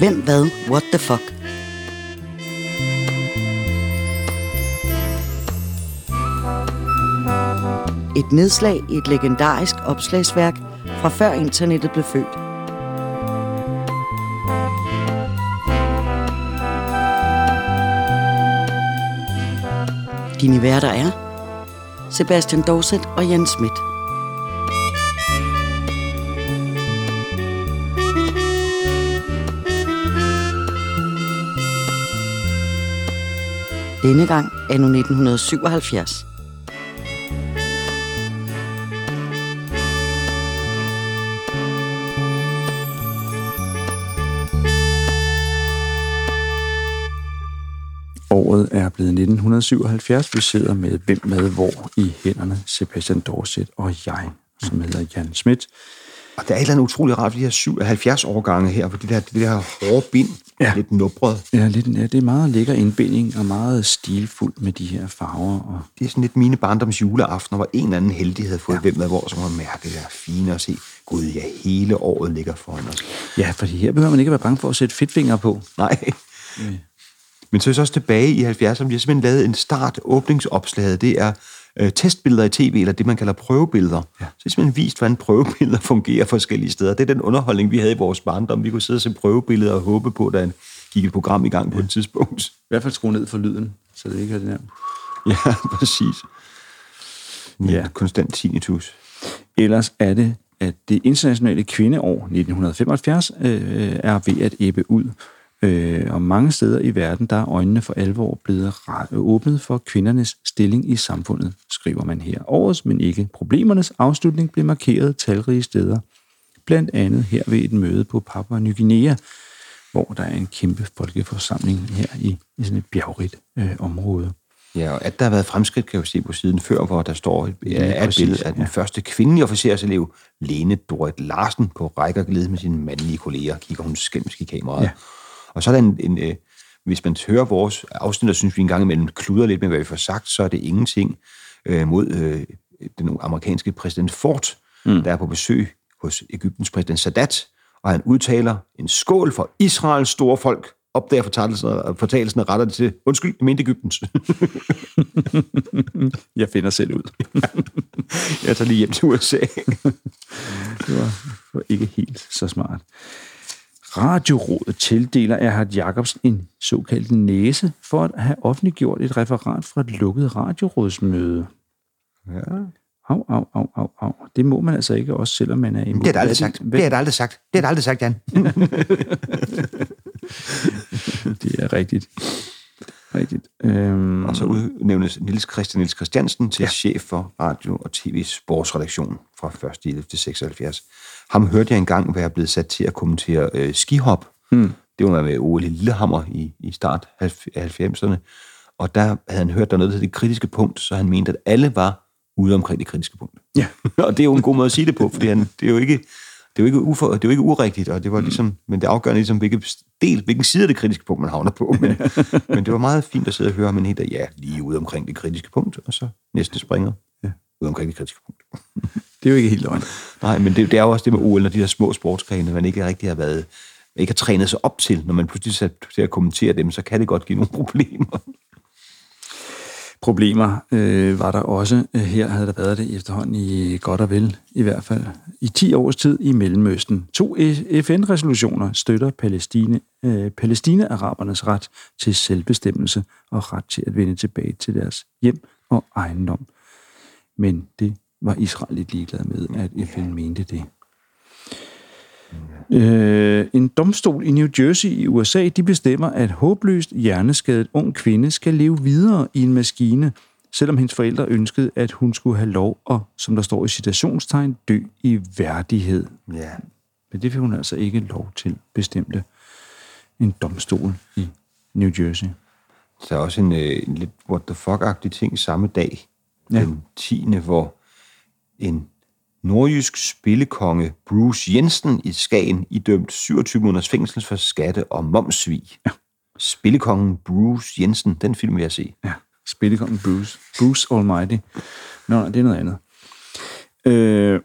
Hvem, hvad, what the fuck? Et nedslag i et legendarisk opslagsværk fra før internettet blev født. Dine værter er Sebastian Dorset og Jens Schmidt. Denne gang er nu 1977. Året er blevet 1977. Vi sidder med Hvem med hvor i hænderne. Sebastian Dorset og jeg, som hedder Jan Schmidt. Og der er et eller andet utroligt rart ved de her 77 årgange her, for det der, det der hårde bind, ja. lidt nubret. Ja, lidt, ja, det er meget lækker indbinding og meget stilfuldt med de her farver. Og... Det er sådan lidt mine barndoms juleaftener, hvor en eller anden heldig havde fået ja. hvem med hvor, som har mærket det er fine at se. Gud, ja, hele året ligger foran os. Ja, fordi her behøver man ikke være bange for at sætte fedtfinger på. Nej. Ja. Men så er så også tilbage i 70'erne. Vi har simpelthen lavet en start åbningsopslaget. Det er øh, testbilleder i tv, eller det, man kalder prøvebilleder. Ja. Så det er simpelthen vist, hvordan prøvebilleder fungerer forskellige steder. Det er den underholdning, vi havde i vores barndom. Vi kunne sidde og se prøvebilleder og håbe på, at der gik et program i gang på ja. et tidspunkt. I hvert fald skrue ned for lyden, så det ikke er det der. Ja, præcis. Ja. konstant tinnitus. Ellers er det, at det internationale kvindeår 1975 øh, er ved at æbbe ud. Øh, og mange steder i verden, der er øjnene for alvor blevet åbnet for kvindernes stilling i samfundet, skriver man her. Årets, men ikke problemernes afslutning blev markeret talrige steder. Blandt andet her ved et møde på Papua Ny Guinea, hvor der er en kæmpe folkeforsamling her i, i sådan et bjergrigt øh, område. Ja, og at der har været fremskridt, kan jeg jo se på siden før, hvor der står et, ja, et billede af den ja. første kvindelige officerselev, Lene Dorit Larsen, på rækkerglæde med sine mandlige kolleger, kigger hun skæmsk i kameraet. Ja. Og så er der en, en øh, hvis man hører vores afsnit, og synes vi en gang imellem kluder lidt med, hvad vi får sagt, så er det ingenting øh, mod øh, den amerikanske præsident Ford, mm. der er på besøg hos Ægyptens præsident Sadat, og han udtaler en skål for Israels store folk, opdager fortalelsen, fortalelsen og retter det til, undskyld, jeg mente Ægyptens. jeg finder selv ud. jeg tager lige hjem til USA. det var, var ikke helt så smart. Radiorådet tildeler Erhard Jacobsen en såkaldt næse for at have offentliggjort et referat fra et lukket radiorådsmøde. Ja. Au, au, au, au, au. Det må man altså ikke også, selvom man er imod. Det er det aldrig sagt. Det er det aldrig sagt. Det er det aldrig sagt, Jan. det er rigtigt. Rigtigt. Øhm... Og så udnævnes Nils Christian Niels Christiansen til ja. chef for radio- og tv-sportsredaktionen fra 1. til 76. Ham hørte jeg engang være blevet sat til at kommentere øh, skihop. Hmm. Det var med Ole Lillehammer i, i start af 90'erne. Og der havde han hørt der noget til det kritiske punkt, så han mente, at alle var ude omkring det kritiske punkt. Ja. og det er jo en god måde at sige det på, fordi han, det er jo ikke, det er jo ikke, ufor, det er jo ikke urigtigt, og det var ligesom, men det afgørende ligesom, hvilken, del, hvilken side af det kritiske punkt, man havner på. Men, men det var meget fint at sidde og høre, men helt ja, lige ude omkring det kritiske punkt, og så næste springer ja. ude omkring det kritiske punkt. Det er jo ikke helt løgn. Nej, men det, det er jo også det med OL, når de der små sportsgrene, man ikke rigtig har været, ikke har trænet sig op til, når man pludselig sat til at kommentere dem, så kan det godt give nogle problemer. Problemer øh, var der også. Her havde der været det efterhånden i godt og vel, i hvert fald i 10 års tid i Mellemøsten. To FN-resolutioner støtter Palæstine, øh, Palæstina-arabernes ret til selvbestemmelse og ret til at vende tilbage til deres hjem og ejendom. Men det var Israel lidt ligeglad med, at FN mente det. Øh, en domstol i New Jersey i USA, de bestemmer, at håbløst hjerneskadet ung kvinde skal leve videre i en maskine, selvom hendes forældre ønskede, at hun skulle have lov at, som der står i citationstegn, dø i værdighed. Ja. Men det fik hun altså ikke lov til, bestemte en domstol i New Jersey. Så er også en, øh, en lidt what the fuck-agtig ting samme dag, ja. den 10. hvor en nordjysk spillekonge Bruce Jensen i Skagen idømt 27 måneders fængsel for skatte- og momsvig. Ja. Spillekongen Bruce Jensen, den film vil jeg se. Ja, Spillekongen Bruce. Bruce Almighty. Nå, nej, det er noget andet. Øh,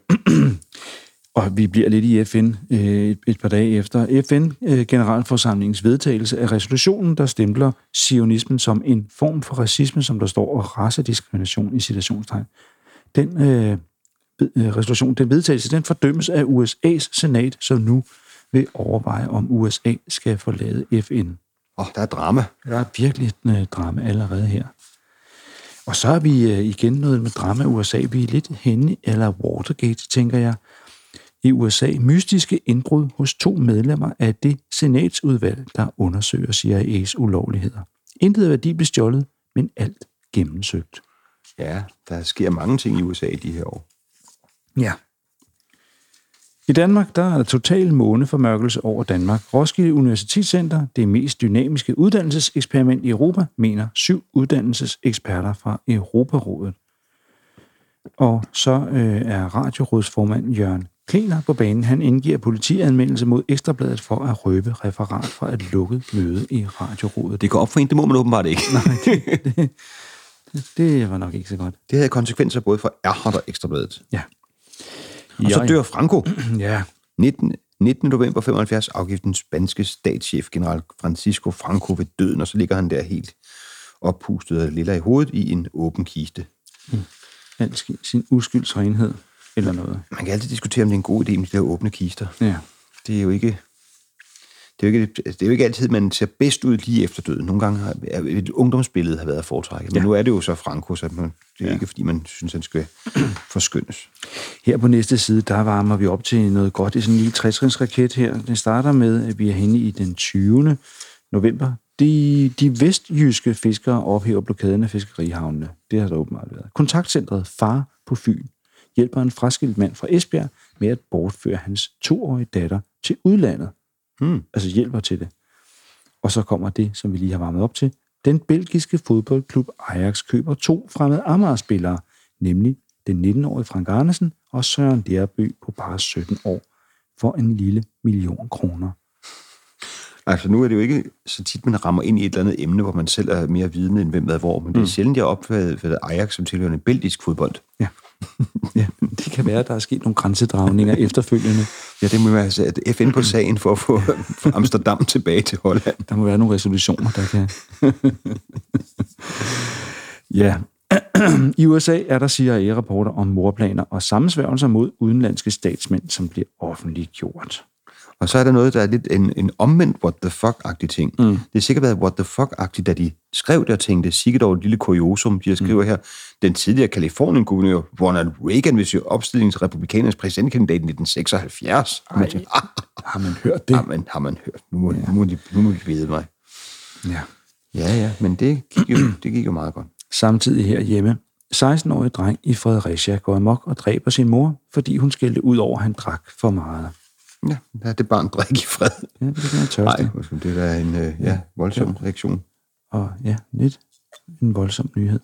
og vi bliver lidt i FN øh, et, et par dage efter. FN-generalforsamlingens øh, vedtagelse af resolutionen, der stempler sionismen som en form for racisme, som der står, og racediskrimination i citationstegn. Den øh resolution, den vedtagelse, den fordømmes af USA's senat, som nu vil overveje, om USA skal forlade FN. Åh, oh, der er drama. Der er virkelig et øh, drama allerede her. Og så er vi øh, igen noget med drama i USA. Vi er lidt henne, eller Watergate, tænker jeg. I USA mystiske indbrud hos to medlemmer af det senatsudvalg, der undersøger CIA's ulovligheder. Intet af værdi blev stjålet, men alt gennemsøgt. Ja, der sker mange ting i USA i de her år. Ja. I Danmark der er der total måneformørkelse over Danmark. Roskilde Universitetscenter, det mest dynamiske uddannelseseksperiment i Europa, mener syv uddannelseseksperter fra Europarådet. Og så øh, er radiorådsformand Jørgen Klener på banen. Han indgiver politianmeldelse mod Ekstrabladet for at røbe referat fra et lukket møde i radiorådet. Det går op for en, det må man åbenbart ikke. Nej, det, det, det var nok ikke så godt. Det havde konsekvenser både for Erhardt og Ekstrabladet. Ja. Og så dør Franco. Ja. 19, 19. november 75 afgivet den spanske statschef, general Francisco Franco, ved døden, og så ligger han der helt oppustet og lille i hovedet i en åben kiste. Mm. Al sin uskyldsrenhed eller noget. Man kan altid diskutere, om det er en god idé med de der åbne kister. Ja. Det er jo ikke... Det er, jo ikke, det er jo ikke altid, man ser bedst ud lige efter døden. Nogle gange har et ungdomsbillede har været foretrækket, men ja. nu er det jo så Franco, så man, det er ja. ikke, fordi man synes, han skal forskyndes. Her på næste side, der varmer vi op til noget godt i sådan en lille 60 raket her. Det starter med, at vi er henne i den 20. november. De, de vestjyske fiskere ophæver blokaden af fiskerihavnene. Det har der åbenbart været. Kontaktcentret Far på Fyn hjælper en fraskilt mand fra Esbjerg med at bortføre hans toårige datter til udlandet. Hmm. Altså hjælper til det. Og så kommer det, som vi lige har varmet op til. Den belgiske fodboldklub Ajax køber to fremmede Amager-spillere, nemlig den 19-årige Frank Arnesen og Søren Derby på bare 17 år, for en lille million kroner. Altså nu er det jo ikke så tit, man rammer ind i et eller andet emne, hvor man selv er mere vidende end hvem hvad hvor, men det er mm. sjældent, jeg har opfattet Ajax som tilhørende belgisk fodbold. Ja. ja, det kan være, at der er sket nogle grænsedragninger efterfølgende. Ja, det må være at FN på sagen for at få Amsterdam tilbage til Holland. Der må være nogle resolutioner, der kan... ja. I USA er der CIA-rapporter om morplaner og sammensværgelser mod udenlandske statsmænd, som bliver offentliggjort. Og så er der noget, der er lidt en, en omvendt what the fuck-agtig ting. Mm. Det har sikkert været what the fuck-agtigt, da de skrev det og tænkte, sikkert over et lille kuriosum, de skriver mm. her, den tidligere Kalifornien-guvernør Ronald Reagan vil sige opstilling til republikanernes præsidentkandidat i 1976. Ej, man tænker, ah, har man hørt det? Har man, har man hørt. Nu må, ja. nu må, de, nu må de vide mig. Ja. Ja, ja, men det gik jo, det gik jo meget godt. Samtidig her hjemme 16-årig dreng i Fredericia går amok og dræber sin mor, fordi hun skældte ud over, at han drak for meget. Ja, lad det barn drikke i fred. Ja, det jeg tørste. Nej, det er en øh, ja, voldsom ja. reaktion. Og ja, lidt en voldsom nyhed.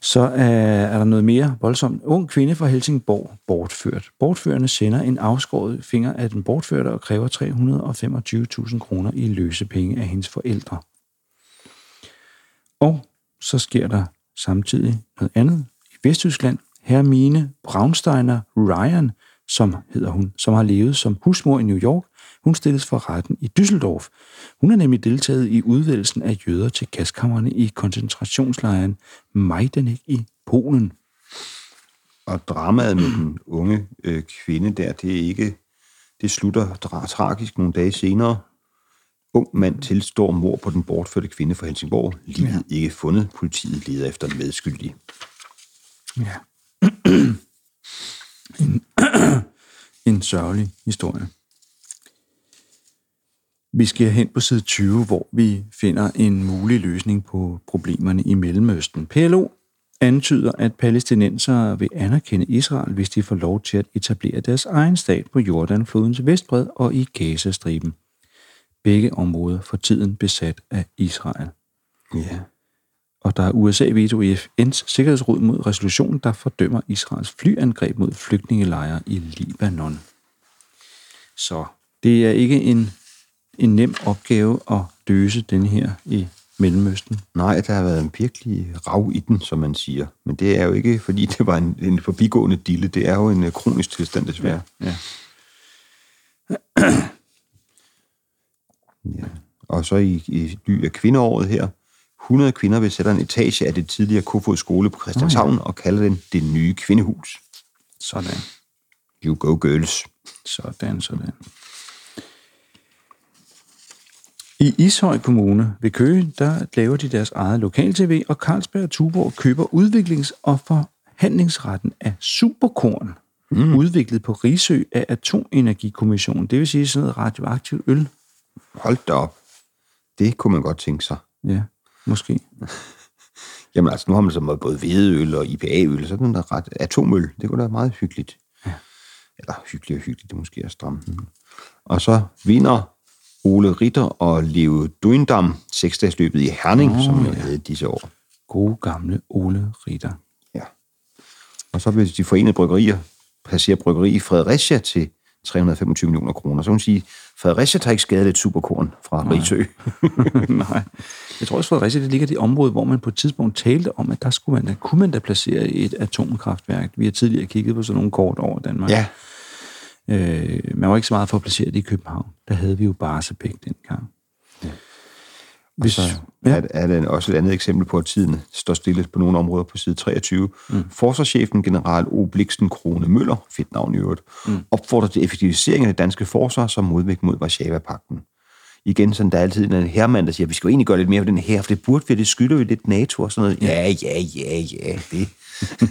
Så er, er der noget mere voldsomt. Ung kvinde fra Helsingborg bortført. Bortførende sender en afskåret finger af den bortførte og kræver 325.000 kroner i løsepenge af hendes forældre. Og så sker der samtidig noget andet. I Vesttyskland, Hermine Braunsteiner Ryan som hedder hun, som har levet som husmor i New York. Hun stilles for retten i Düsseldorf. Hun har nemlig deltaget i udvælgelsen af jøder til gaskammerne i koncentrationslejren Majdanek i Polen. Og dramaet med den unge øh, kvinde der, det er ikke, det slutter tra- tragisk nogle dage senere. Ung mand tilstår mor på den bortførte kvinde fra Helsingborg. Livet ja. ikke fundet. Politiet leder efter en medskyldig. Ja en, en sørgelig historie. Vi skal hen på side 20, hvor vi finder en mulig løsning på problemerne i Mellemøsten. PLO antyder, at palæstinensere vil anerkende Israel, hvis de får lov til at etablere deres egen stat på Jordanflodens vestbred og i Gazastriben. Begge områder for tiden besat af Israel. Ja og der er USA-veto i FN's Sikkerhedsråd mod resolutionen, der fordømmer Israels flyangreb mod flygtningelejre i Libanon. Så det er ikke en, en nem opgave at løse den her i Mellemøsten. Nej, der har været en virkelig rav i den, som man siger. Men det er jo ikke, fordi det var en, en forbigående dille. Det er jo en øh, kronisk tilstand, desværre. Ja. Ja. Og så i, i ly af kvindeåret her, 100 kvinder vil sætte en etage af det tidligere Kofod skole på Christianshavn og kalde den det nye kvindehus. Sådan. You go girls. Sådan, sådan. I Ishøj Kommune ved Køge, der laver de deres eget lokal-tv, og Carlsberg og Tuborg køber udviklings- og forhandlingsretten af superkorn, mm. udviklet på Risø af Atomenergikommissionen. Det vil sige sådan noget radioaktivt øl. Hold da op. Det kunne man godt tænke sig. Ja, måske. Jamen altså, nu har man så både hvedeøl og IPA-øl, så er den der ret atomøl. Det kunne da være meget hyggeligt. Ja. Eller hyggeligt og hyggeligt, det måske er stramt. Og så vinder Ole Ritter og Leo Duindam seksdagsløbet i Herning, oh, som jeg ja. havde disse år. Gode gamle Ole Ritter. Ja. Og så vil de forenede bryggerier placere bryggeri i Fredericia til 325 millioner kroner. Så kan man sige, Fredericia tager ikke skade lidt superkorn fra Risø. Nej. Jeg tror også, Fredericia det ligger i det område, hvor man på et tidspunkt talte om, at der skulle man da, kunne man da placere et atomkraftværk. Vi har tidligere kigget på sådan nogle kort over Danmark. ja, Øh, man var ikke så meget for at placere det i København. Der havde vi jo Barsebæk dengang. Hvis, så er, er der også et andet eksempel på, at tiden står stille på nogle områder på side 23. Mm. Forsvarschefen general O. Bliksten Krone Møller, fedt navn i øvrigt, mm. opfordrer til effektivisering af det danske forsvar som modvægt mod Varsava-pakten. Igen, sådan der er altid en hermand, der siger, vi skal jo egentlig gøre lidt mere for den her, for det burde vi, det skylder vi lidt NATO og sådan noget. Ja, ja, ja, ja, det,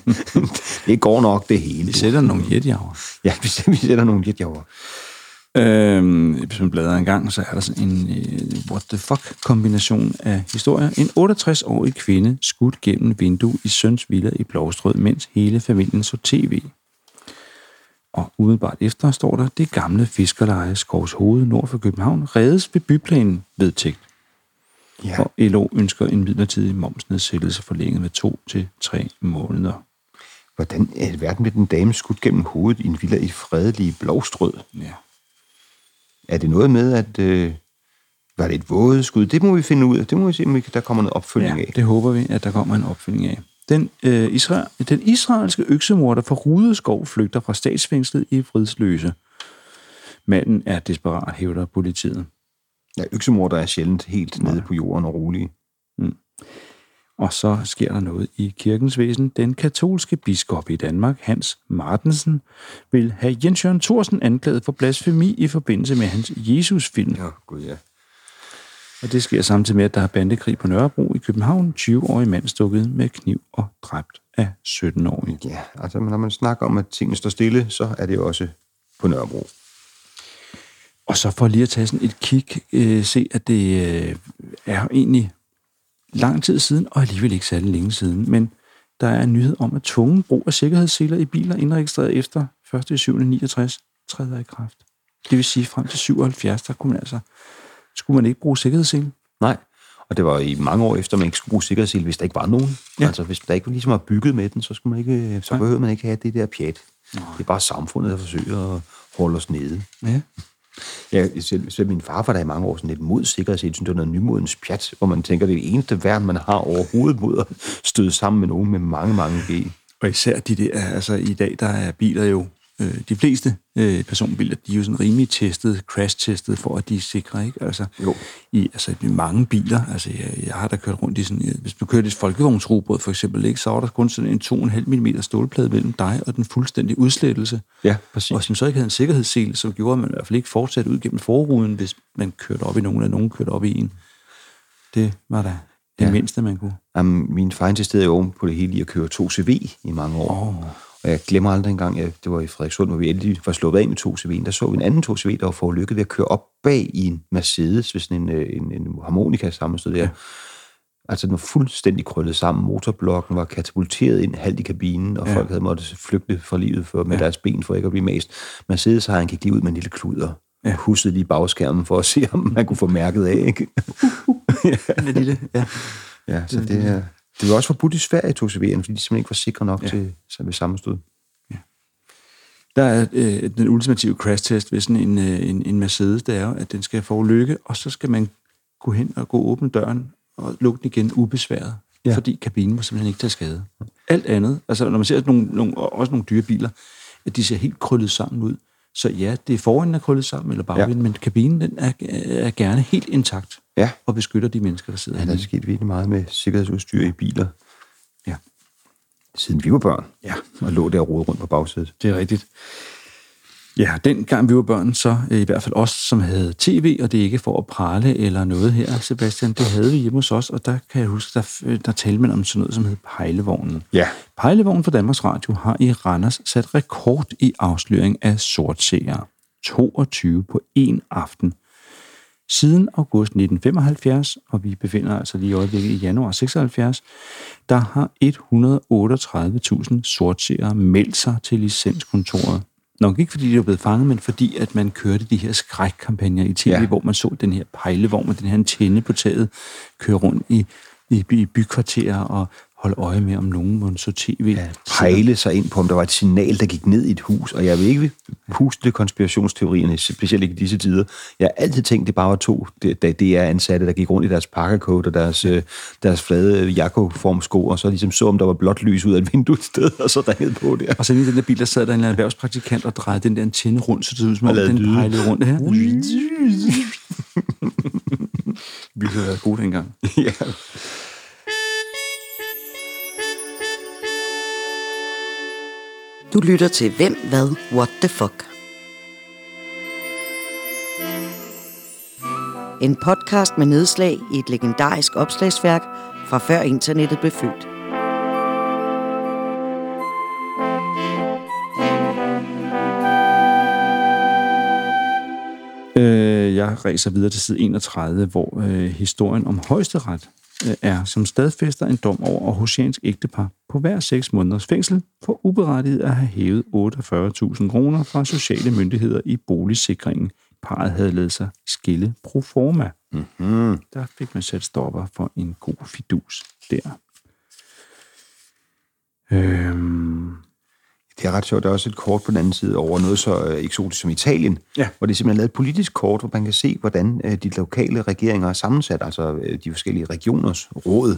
det går nok det hele. vi sætter nogle jetjager. Ja, vi, vi sætter nogle over. Øhm, hvis man bladrer en gang, så er der sådan en øh, what the fuck kombination af historier. En 68-årig kvinde skudt gennem vindue i søns villa i Blåstrød, mens hele familien så tv. Og umiddelbart efter står der, det gamle fiskerleje Skovs Hoved nord for København reddes ved byplanen vedtægt. Ja. Og LO ønsker en midlertidig momsnedsættelse forlænget med to til tre måneder. Hvordan er verden med den dame skudt gennem hovedet i en villa i fredelige Blåstrød? Ja. Er det noget med, at... Øh, var det et vådeskud? Det må vi finde ud af. Det må vi se, om der kommer noget opfølging Ja, af. det håber vi, at der kommer en opfølging af. Den, øh, Isra- den israelske øksemorder fra Rudeskov flygter fra statsfængslet i Fridsløse. Manden er desperat, hævder politiet. Ja, øksemorder er sjældent helt nede på jorden og rolige. Og så sker der noget i kirkens væsen. Den katolske biskop i Danmark, Hans Martensen, vil have Jens Jørgen Thorsen anklaget for blasfemi i forbindelse med hans Jesus-film. Ja, gud ja. Og det sker samtidig med, at der er bandekrig på Nørrebro i København. 20-årig mand stukket med kniv og dræbt af 17-årige. Ja, altså når man snakker om, at tingene står stille, så er det jo også på Nørrebro. Og så for lige at tage sådan et kig, øh, se at det øh, er egentlig lang tid siden, og alligevel ikke særlig længe siden, men der er en nyhed om, at tvungen brug af sikkerhedsseler i biler indregistreret efter 1. 7. 69 træder i kraft. Det vil sige, frem til 77, der kunne man altså, skulle man ikke bruge sikkerhedssele. Nej, og det var i mange år efter, man ikke skulle bruge sikkerhedssele, hvis der ikke var nogen. Ja. Altså, hvis der ikke ligesom var bygget med den, så, skulle man ikke, så behøvede man ikke have det der pjat. Det er bare samfundet, der forsøger at holde os nede. Ja. Ja, selv, selv min far var der i mange år sådan lidt mod sikkerhedssele. Synes, det var noget nymodens pjat, hvor man tænker, det er det eneste værn, man har overhovedet mod at støde sammen med nogen med mange, mange G. Og især de der, altså i dag, der er biler jo, øh, de fleste øh, personbiler, de er jo sådan rimelig testet, crash-testet, for at de er sikre, ikke? Altså, Jo. I, altså, i mange biler, altså jeg, jeg har da kørt rundt i sådan, øh, hvis du kørte et folkevognsrobot for eksempel, ikke, så var der kun sådan en 2,5 mm stålplade mellem dig og den fuldstændige udslettelse. Ja, præcis. Og som så ikke havde en sikkerhedssel, så gjorde man i hvert fald ikke fortsat ud gennem forruden, hvis man kørte op i nogen, eller nogen kørte op i en. Det var da det ja. Mindste, man kunne. Jamen, min far insisterede jo oven på det hele i at køre 2CV i mange år. Åh. Og jeg glemmer aldrig engang, at det var i Frederikssund, hvor vi endelig var sluppet af med 2CV'en. Der så vi en anden 2CV, der var forlykket ved at køre op bag i en Mercedes, hvis en, øh, en, en harmonika sammenstød der. Ja. Altså, den var fuldstændig krøllet sammen. Motorblokken var katapulteret ind halvt i kabinen, og ja. folk havde måttet flygte fra livet for, med ja. deres ben for ikke at blive mast. Mercedes har han gik lige ud med en lille kluder. Ja. Hussede lige bagskærmen for at se, om man kunne få mærket af. Ikke? Det lille, ja. Ja, så det, er, det var også forbudt i Sverige, 2CV'en, fordi de simpelthen ikke var sikre nok ja. til ved sammenstød. Der er øh, den ultimative crash-test ved sådan en, øh, en, en Mercedes, det er jo, at den skal få lykke, og så skal man gå hen og gå åbne døren og lukke den igen ubesværet, Ja. ja. fordi kabinen må simpelthen ikke tage skade. Alt andet, altså når man ser nogle, nogle, også nogle dyre biler, at de ser helt krøllet sammen ud. Så ja, det er forenden er krøllet sammen, eller bagenden, ja. men kabinen den er, er gerne helt intakt Ja. og beskytter de mennesker, der sidder Ja, der er sket virkelig meget med sikkerhedsudstyr i biler, Ja, siden vi var børn. Ja. Og lå der og rundt på bagsædet. det er rigtigt. Ja, dengang vi var børn, så øh, i hvert fald os, som havde tv, og det er ikke for at prale eller noget her, Sebastian, det havde vi hjemme hos os, og der kan jeg huske, der, øh, der talte man om sådan noget, som hed pejlevognen. Ja. Pejlevognen for Danmarks Radio har i Randers sat rekord i afsløring af sortseere. 22 på en aften. Siden august 1975, og vi befinder altså lige i øjeblikket i januar 76, der har 138.000 sortseere meldt sig til licenskontoret. Nok ikke fordi de var blevet fanget, men fordi at man kørte de her skrækkampagner i tv, Ja. hvor man så den her pejlevogn med den her antenne på taget køre rundt i, i, i bykvarterer og holde øje med, om nogen må så tv. Ja, pejle sig ind på, om der var et signal, der gik ned i et hus. Og jeg vil ikke puste konspirationsteorierne, specielt ikke i disse tider. Jeg har altid tænkt, det bare var to DR-ansatte, der gik rundt i deres pakkercoat og deres, øh, deres flade jakkoformsko, og så ligesom så, om der var blåt lys ud af et vindue et sted, og så ringede på der. Og så lige i den der bil, der sad der en erhvervspraktikant og drejede den der antenne rundt, så det ud som om, den lyde. pejlede rundt her. Vi havde været gode dengang. ja. Du lytter til Hvem, Hvad, What the Fuck. En podcast med nedslag i et legendarisk opslagsværk fra før internettet blev født. Øh, jeg ræser videre til side 31, hvor øh, historien om højesteret øh, er, som stadfæster en dom over Aarhusiansk ægtepar på hver 6 måneders fængsel for uberettiget at have hævet 48.000 kroner fra sociale myndigheder i boligsikringen. Parret havde lavet sig skille pro forma. Mm-hmm. Der fik man sat stopper for en god fidus der. Øhm, Det er ret sjovt. Der er også et kort på den anden side over noget så øh, eksotisk som Italien, Ja. hvor det er simpelthen lavet et politisk kort, hvor man kan se, hvordan øh, de lokale regeringer er sammensat, altså øh, de forskellige regioners råd.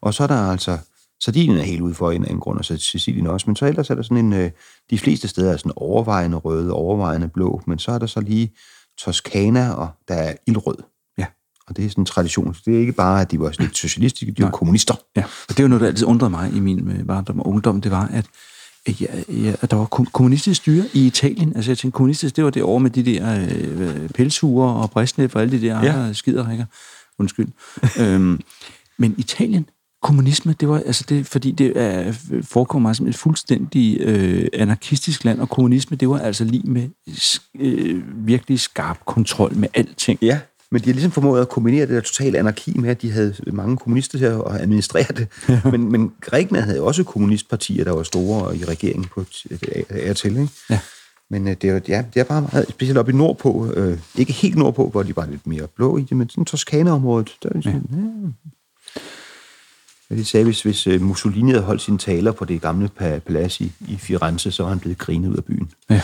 Og så er der altså, Sardinien er helt ude for en, en grund, og så Sicilien også, men så ellers er der sådan en, øh, de fleste steder er sådan overvejende røde, overvejende blå, men så er der så lige Toskana, og der er ildrød. ja. Og det er sådan en tradition. Det er ikke bare, at de var lidt socialistiske, de var kommunister. Ja, og det var noget, der altid undrede mig i min øh, barndom og ungdom, det var, at, at, ja, ja, at der var kom- kommunistisk styre i Italien. Altså jeg tænkte, kommunistisk, det var det over med de der øh, pelshuer og Brezhnev og alle de der Ja. andre skiderikker. Undskyld. øhm, men Italien, kommunisme, det var, altså det, fordi det er, forekommer mig som et fuldstændig øh, anarkistisk land, og kommunisme, det var altså lige med øh, virkelig skarp kontrol med alting. Ja, men de har ligesom formået at kombinere det der totale anarki med, at de havde mange kommunister til at administrere det. Ja. Men, men Grækenland havde også kommunistpartier, der var store i regeringen på et- af og til. Ikke? Ja. Men øh, det, er, ja, det er bare meget, specielt oppe i nordpå, øh, ikke helt nordpå, hvor de var lidt mere blå i det, men sådan Toskana-området, der er sådan, ja. Ja, de sagde, hvis, hvis øh, Mussolini havde holdt sine taler på det gamle pa- palads i, i Firenze, så var han blevet grinet ud af byen. Ja.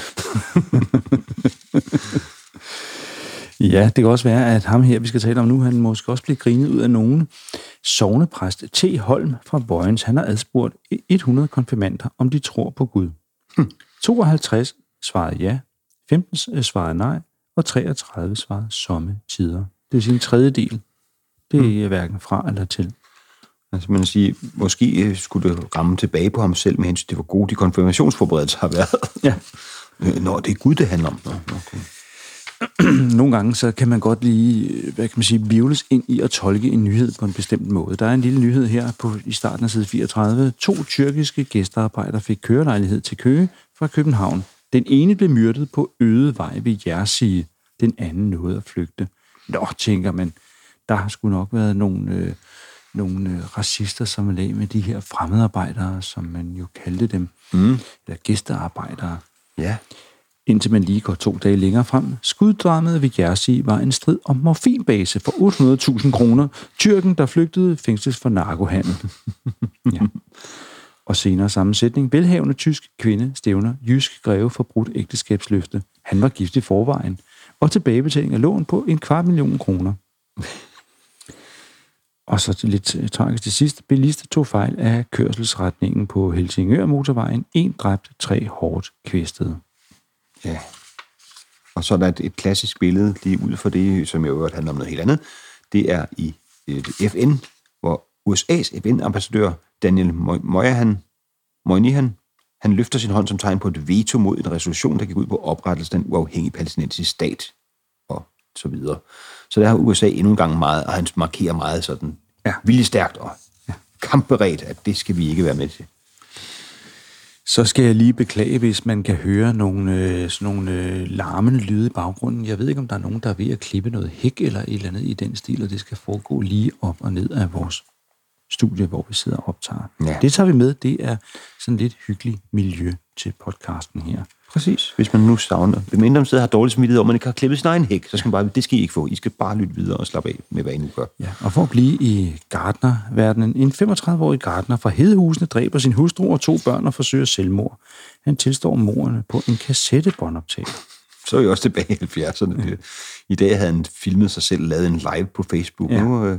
ja, det kan også være, at ham her, vi skal tale om nu, han måske også blive grinet ud af nogen. Sovnepræst T. Holm fra Vojens, han har adspurgt 100 konfirmander, om de tror på Gud. Hm. 52 svarede ja, 15 svarede nej, og 33 svarede somme tider. Det vil sige en tredjedel. Det er hverken fra eller til. Altså man sige, måske øh, skulle det ramme tilbage på ham selv med hensyn til, hvor gode de konfirmationsforberedelser har været. Ja. Øh, Nå, det er Gud, det handler om. Nå, okay. nogle gange så kan man godt lige, øh, hvad kan man sige, virvles ind i at tolke en nyhed på en bestemt måde. Der er en lille nyhed her på, i starten af side 34. To tyrkiske gæstearbejdere fik kørelejlighed til Køge fra København. Den ene blev myrdet på øde vej ved Jersige. Den anden nåede at flygte. Nå, tænker man, der har sgu nok været nogle, øh, nogle øh, racister, som lag med de her fremmedarbejdere, som man jo kaldte dem, mm. eller gæstearbejdere Ja. indtil man lige går to dage længere frem. Skuddramaet ved Jersey var en strid om morfinbase for 800.000 kroner. Tyrken, der flygtede, fængsles for narkohandel. ja. Og senere sammensætning. Velhavende tysk kvinde stævner jysk greve for brudt ægteskabsløfte. Han var gift i forvejen. Og tilbagebetaling af lån på en kvart million kroner. Og så lidt tragisk til sidst. Bilister tog fejl af kørselsretningen på Helsingør motorvejen. En dræbt, tre hårdt kvæstede. Ja. Og så er der et, et klassisk billede lige ud for det, som jeg øvrigt handler om noget helt andet. Det er i øh, et FN, hvor USA's FN-ambassadør Daniel Moynihan, Moynihan, han løfter sin hånd som tegn på et veto mod en resolution, der gik ud på oprettelsen af en uafhængig palæstinensisk stat, og så videre. Så der har USA endnu en gang meget, og han markerer meget sådan ja. viljestærkt og ja. kampberedt, at det skal vi ikke være med til. Så skal jeg lige beklage, hvis man kan høre nogle, øh, sådan nogle øh, larmende lyde i baggrunden. Jeg ved ikke, om der er nogen, der er ved at klippe noget hæk eller et eller andet i den stil, og det skal foregå lige op og ned af vores studie, hvor vi sidder og optager. Ja. Det tager vi med. Det er sådan lidt hyggeligt miljø til podcasten her. Præcis. Hvis man nu savner. Hvis man sidder har dårligt smittet, og man ikke har klippet sin egen hæk, så skal man bare, det skal I ikke få. I skal bare lytte videre og slappe af med, hvad I nu gør. Ja, og for at blive i gardnerverdenen. En 35-årig gardner fra Hedehusene dræber sin hustru og to børn og forsøger selvmord. Han tilstår morerne på en kassettebåndoptag. Så er vi også tilbage i 70'erne. Ja. I dag havde han filmet sig selv, lavet en live på Facebook. Ja. Nu øh,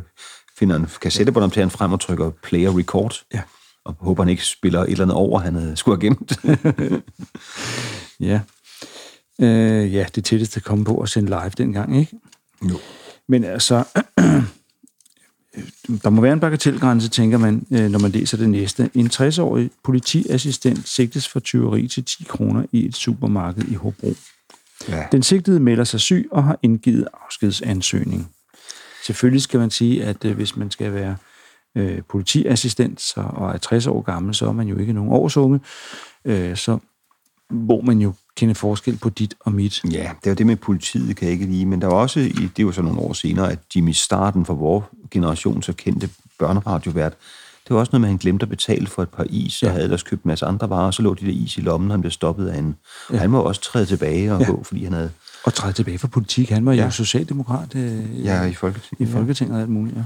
finder en kassettebåndoptageren frem og trykker play og record. Ja. Og håber, han ikke spiller et eller andet over, han havde skulle have gemt. ja. Øh, ja, det tætteste kom på at sende live dengang, ikke? Jo. Men altså, der må være en bagatelgrænse, tænker man, øh, når man læser det næste. En 60-årig politiassistent sigtes for tyveri til 10 kroner i et supermarked i Hobro. Ja. Den sigtede melder sig syg og har indgivet afskedsansøgning. Selvfølgelig skal man sige, at øh, hvis man skal være øh, politiassistent så, og er 60 år gammel, så er man jo ikke nogen årsunge. Øh, så hvor man jo kende forskel på dit og mit. Ja, det er det med politiet, kan jeg ikke lide, men der var også, det var så nogle år senere, at Jimmy Starten for vores generation så kendte børneradiovært, det var også noget med, at han glemte at betale for et par is, og ja. havde ellers købt en masse andre varer, og så lå de der is i lommen, han blev stoppet af en. Ja. Han må også træde tilbage og ja. gå, fordi han havde... Og træde tilbage fra politik. Han var ja. jo socialdemokrat. Øh, ja, i Folketinget. I Folketinget og alt muligt, ja.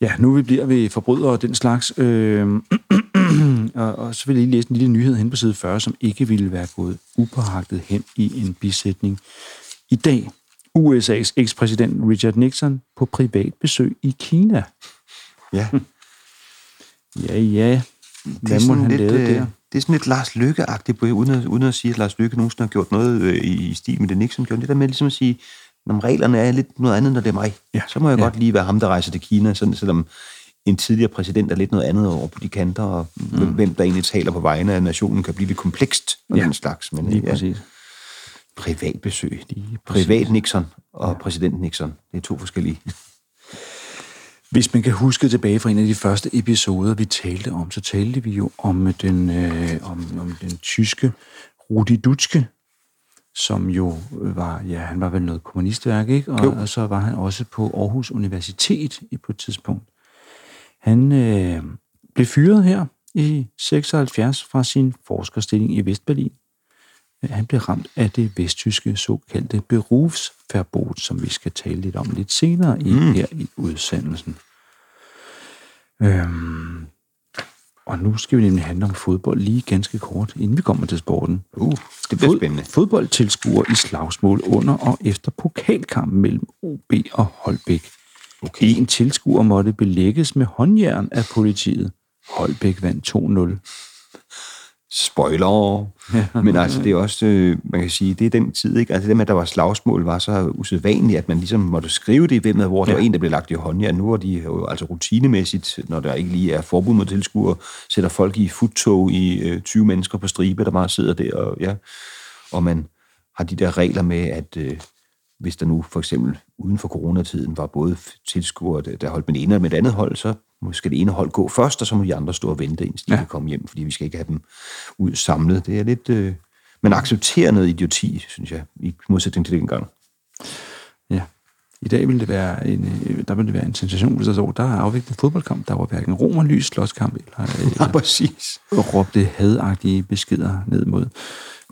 Ja, nu vi bliver vi forbrydere og den slags. Øh, og, og så vil jeg lige læse en lille nyhed hen på side 40, som ikke ville være gået upåagtet hen i en bisætning. I dag, USA's ekspræsident Richard Nixon på privat besøg i Kina. Ja. ja, ja. Hvad må han lidt, lave øh, der? Det er sådan lidt Lars Løkke-agtigt, uden at, uden at sige, at Lars Løkke nogensinde har gjort noget øh, i stil med det Nixon gjorde. Det der med ligesom at sige, når reglerne er lidt noget andet, når det er mig, ja. så må jeg ja. godt lige være ham, der rejser til Kina, sådan, selvom en tidligere præsident er lidt noget andet over på de kanter, og mm. hvem der egentlig taler på vegne af nationen, kan blive lidt komplekst og ja. den slags. Men, lige ja, præcis. Privatbesøg. Lige Privat Nixon og ja. præsident Nixon. Det er to forskellige. Hvis man kan huske tilbage fra en af de første episoder, vi talte om, så talte vi jo om den, øh, om, om den tyske Rudi Dutschke, som jo var, ja, han var vel noget kommunistværk, ikke? Og, og så var han også på Aarhus Universitet på et tidspunkt. Han øh, blev fyret her i 76 fra sin forskerstilling i Vestberlin. Han blev ramt af det vesttyske såkaldte berufsverbot, som vi skal tale lidt om lidt senere i, mm. her i udsendelsen. Øhm, og nu skal vi nemlig handle om fodbold lige ganske kort, inden vi kommer til sporten. Uh, det bliver Fod, spændende. Fodboldtilskuer i slagsmål under og efter pokalkampen mellem OB og Holbæk. Okay. En tilskuer måtte belægges med håndjern af politiet. Holbæk vandt 2-0. Spoiler. Men altså, det er også, øh, man kan sige, det er den tid, ikke? Altså det med, at der var slagsmål, var så usædvanligt, at man ligesom måtte skrive det i hvem hvor ja. der var en, der blev lagt i håndjern. Nu er de jo altså rutinemæssigt, når der ikke lige er forbud mod tilskuer, sætter folk i futtog i øh, 20 mennesker på stribe, der bare sidder der, og ja, og man har de der regler med, at øh, hvis der nu for eksempel uden for coronatiden var både tilskuere, der holdt med det ene og med det andet hold, så skal det ene hold gå først, og så må de andre stå og vente, indtil de ja. kan komme hjem, fordi vi skal ikke have dem ud samlet. Det er lidt... Øh, man accepterer noget idioti, synes jeg, i modsætning til dengang. Ja. I dag vil det være en, øh, der vil det være en sensation, hvis der så, der er afviklet en fodboldkamp, der var hverken romerlys, slåskamp eller, eller ja, præcis. råbte hadagtige beskeder ned mod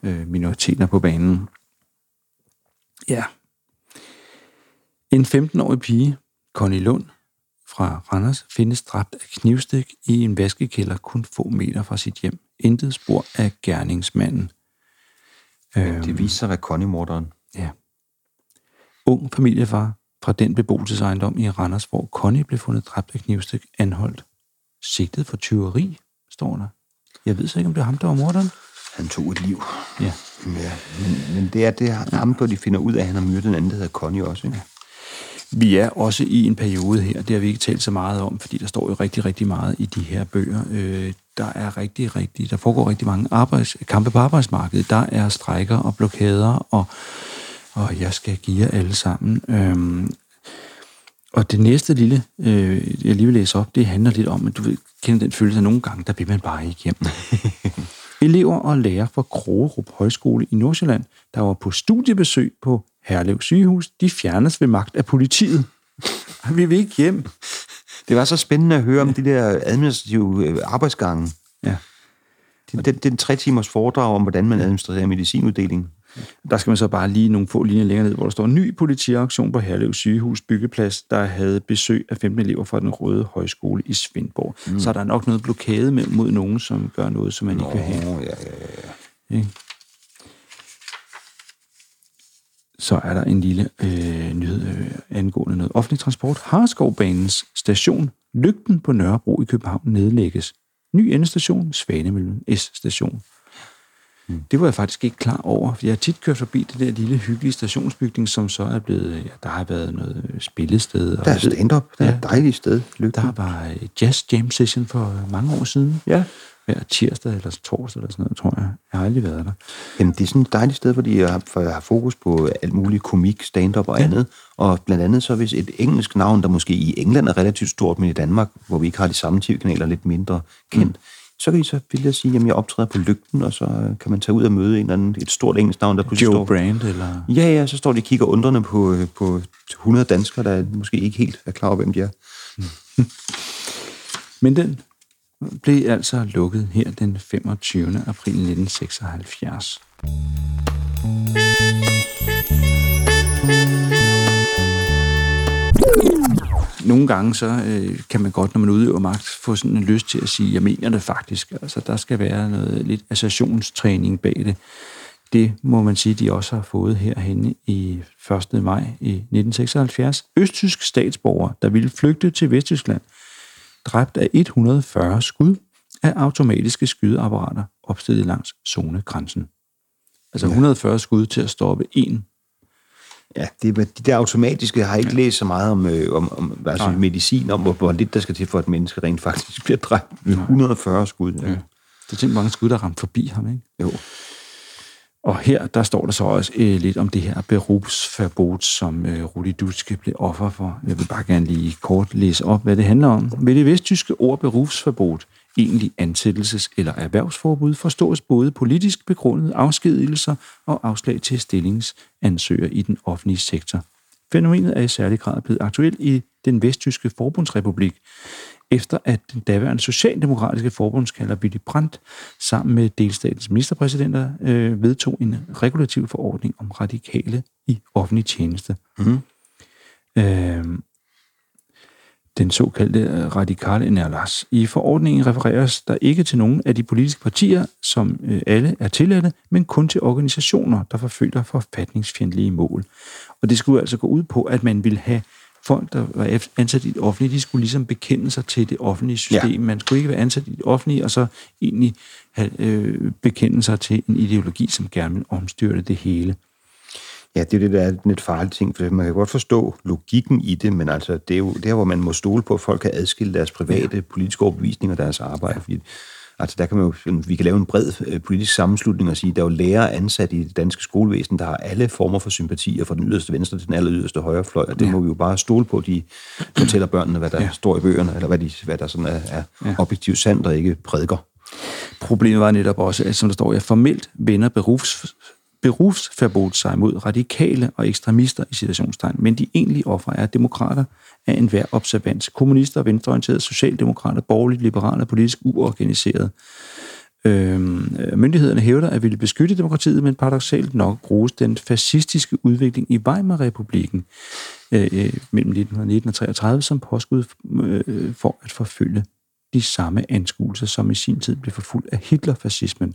øh, minoriteter på banen. Ja, en 15-årig pige, Connie Lund fra Randers, findes dræbt af knivstik i en vaskekælder kun få meter fra sit hjem. Intet spor af gerningsmanden. Det viser sig at være Connie-morderen. Ja. Ung familiefar, fra den beboelsesejendom i Randers, hvor Connie blev fundet dræbt af knivstik, anholdt. Sigtet for tyveri, står der. Jeg ved så ikke, om det er ham, der var morderen. Han tog et liv. Ja. Ja, men, men det er det ham, hvor de finder ud af, at han har myrdet en anden, der hedder Connie også. Ikke? Vi er også i en periode her, det har vi ikke talt så meget om, fordi der står jo rigtig, rigtig meget i de her bøger. Øh, der er rigtig, rigtig, der foregår rigtig mange arbejds, kampe på arbejdsmarkedet. Der er strækker og blokader, og, og jeg skal give jer alle sammen. Øhm, og det næste lille, øh, jeg lige vil læse op, det handler lidt om, at du ved, kender den følelse, at nogle gange, der bliver man bare ikke. Elever og lærere fra Krogerup Højskole i Nordsjælland, der var på studiebesøg på Herlev sygehus, de fjernes ved magt af politiet. Vi vil ikke hjem. Det var så spændende at høre om de der administrative øh, arbejdsgange. Ja. Det, det, det er en tre timers foredrag om, hvordan man administrerer medicinuddeling. Der skal man så bare lige nogle få linjer længere ned, hvor der står ny politiaktion på Herlev sygehus byggeplads, der havde besøg af 15 elever fra den Røde Højskole i Svendborg. Mm. Så er der nok noget blokade med, mod nogen, som gør noget, som man ikke vil have. Ja, ja, ja. Ikke? Så er der en lille øh, nyhed øh, angående noget offentlig transport. Harskovbanens station Lygten på Nørrebro i København nedlægges. Ny endestation, Svanemøllen S-station. Mm. Det var jeg faktisk ikke klar over, for jeg har tit kørt forbi det der lille hyggelige stationsbygning, som så er blevet, ja, der har været noget spillested. Og Der er stand-up. Der er Ja. et dejligt sted. Lykke. Der var øh, jazz jam session for mange år siden. Ja. Hver tirsdag eller torsdag eller sådan noget, tror jeg. Jeg har aldrig været der. Jamen, det er sådan et dejligt sted, fordi jeg har, for jeg har fokus på alt muligt komik, stand-up og ja. andet. Og blandt andet så hvis et engelsk navn, der måske i England er relativt stort, men i Danmark, hvor vi ikke har de samme tv-kanaler, lidt mindre kendt, mm. Så kan I så vil jeg sige, at jeg optræder på lygten, og så øh, kan man tage ud og møde en eller anden, et stort engelsk navn, der pludselig Joe står... Brand eller... Ja, ja, så står de og kigger undrende på, øh, på 100 danskere, der måske ikke helt er klar over, hvem de er. Men den blev altså lukket her den 25. april 1976. Nogle gange så øh, kan man godt, når man udøver magt, få sådan en lyst til at sige, jeg mener det faktisk. Altså, der skal være noget lidt associationstræning bag det. Det må man sige, de også har fået herhenne i 1. maj i 1976. Østtysk statsborger, der ville flygte til Vesttyskland, dræbt af 140 skud af automatiske skydeapparater opstillet langs zonegrænsen. Altså 140 skud til at stoppe en. Ja, det, er- de der automatiske har ikke læst så meget om, øh, om, om altså Nej. medicin, om hvor, hvor lidt der skal til for, at et menneske rent faktisk bliver dræbt med 140 skud. Ja. Det er simpelthen mange skud, der ramte forbi ham, ikke? Jo. Og her, der står der så også øh, lidt om det her berufsverbot, som øh, Rudi Dutske blev offer for. Jeg vil bare gerne lige kort læse op, hvad det handler om. Ved det vesttyske ord berufsverbot, egentlig ansættelses- eller erhvervsforbud, forstås både politisk begrundede afskedigelser og afslag til stillingsansøger i den offentlige sektor. Fænomenet er i særlig grad blevet aktuelt i den vesttyske forbundsrepublik, efter at den daværende socialdemokratiske forbundskalder Willy Brandt sammen med delstatens ministerpræsidenter øh, vedtog en regulativ forordning om radikale i offentlig tjeneste. Mhm. Øh, den såkaldte øh, radikale nærlas. I forordningen refereres der ikke til nogen af de politiske partier, som øh, alle er tilladte, men kun til organisationer, der forfølger forfatningsfjendtlige mål. Og det skulle altså gå ud på, at man ville have folk, der var ansat i det offentlige, de skulle ligesom bekende sig til det offentlige system. Ja. Man skulle ikke være ansat i det offentlige, og så egentlig have, øh, bekende sig til en ideologi, som gerne vil omstyrte det hele. Ja, det er det, der er en lidt farlig ting, for man kan godt forstå logikken i det, men altså, det er jo der, hvor man må stole på, at folk kan adskille deres private ja. politiske overbevisning og deres arbejde. Ja. Fordi, altså, der kan man jo, vi kan lave en bred øh, politisk sammenslutning og sige, at der er jo lærere ansat i det danske skolevæsen, der har alle former for sympatier fra den yderste venstre til den aller yderste højrefløj, og det ja. må vi jo bare stole på, de fortæller børnene, hvad der ja. Står i bøgerne, eller hvad, de, hvad der sådan er, er ja. objektivt sandt og ikke prædiker. Problemet var netop også, at som der står, at formelt vender berufs, berufsverbot sig mod radikale og ekstremister i situationstegn, men de egentlige ofre er demokrater af enhver observans. Kommunister, venstreorienterede, socialdemokrater, borgerligt, liberale politisk uorganiserede. Øhm, øh, myndighederne hævder at ville beskytte demokratiet, men paradoxalt nok bruges den fascistiske udvikling i Weimar-republiken øh, øh, mellem 1919 og 33 som påskud øh, for at forfølge de samme anskuelser, som i sin tid blev forfulgt af Hitlerfascismen.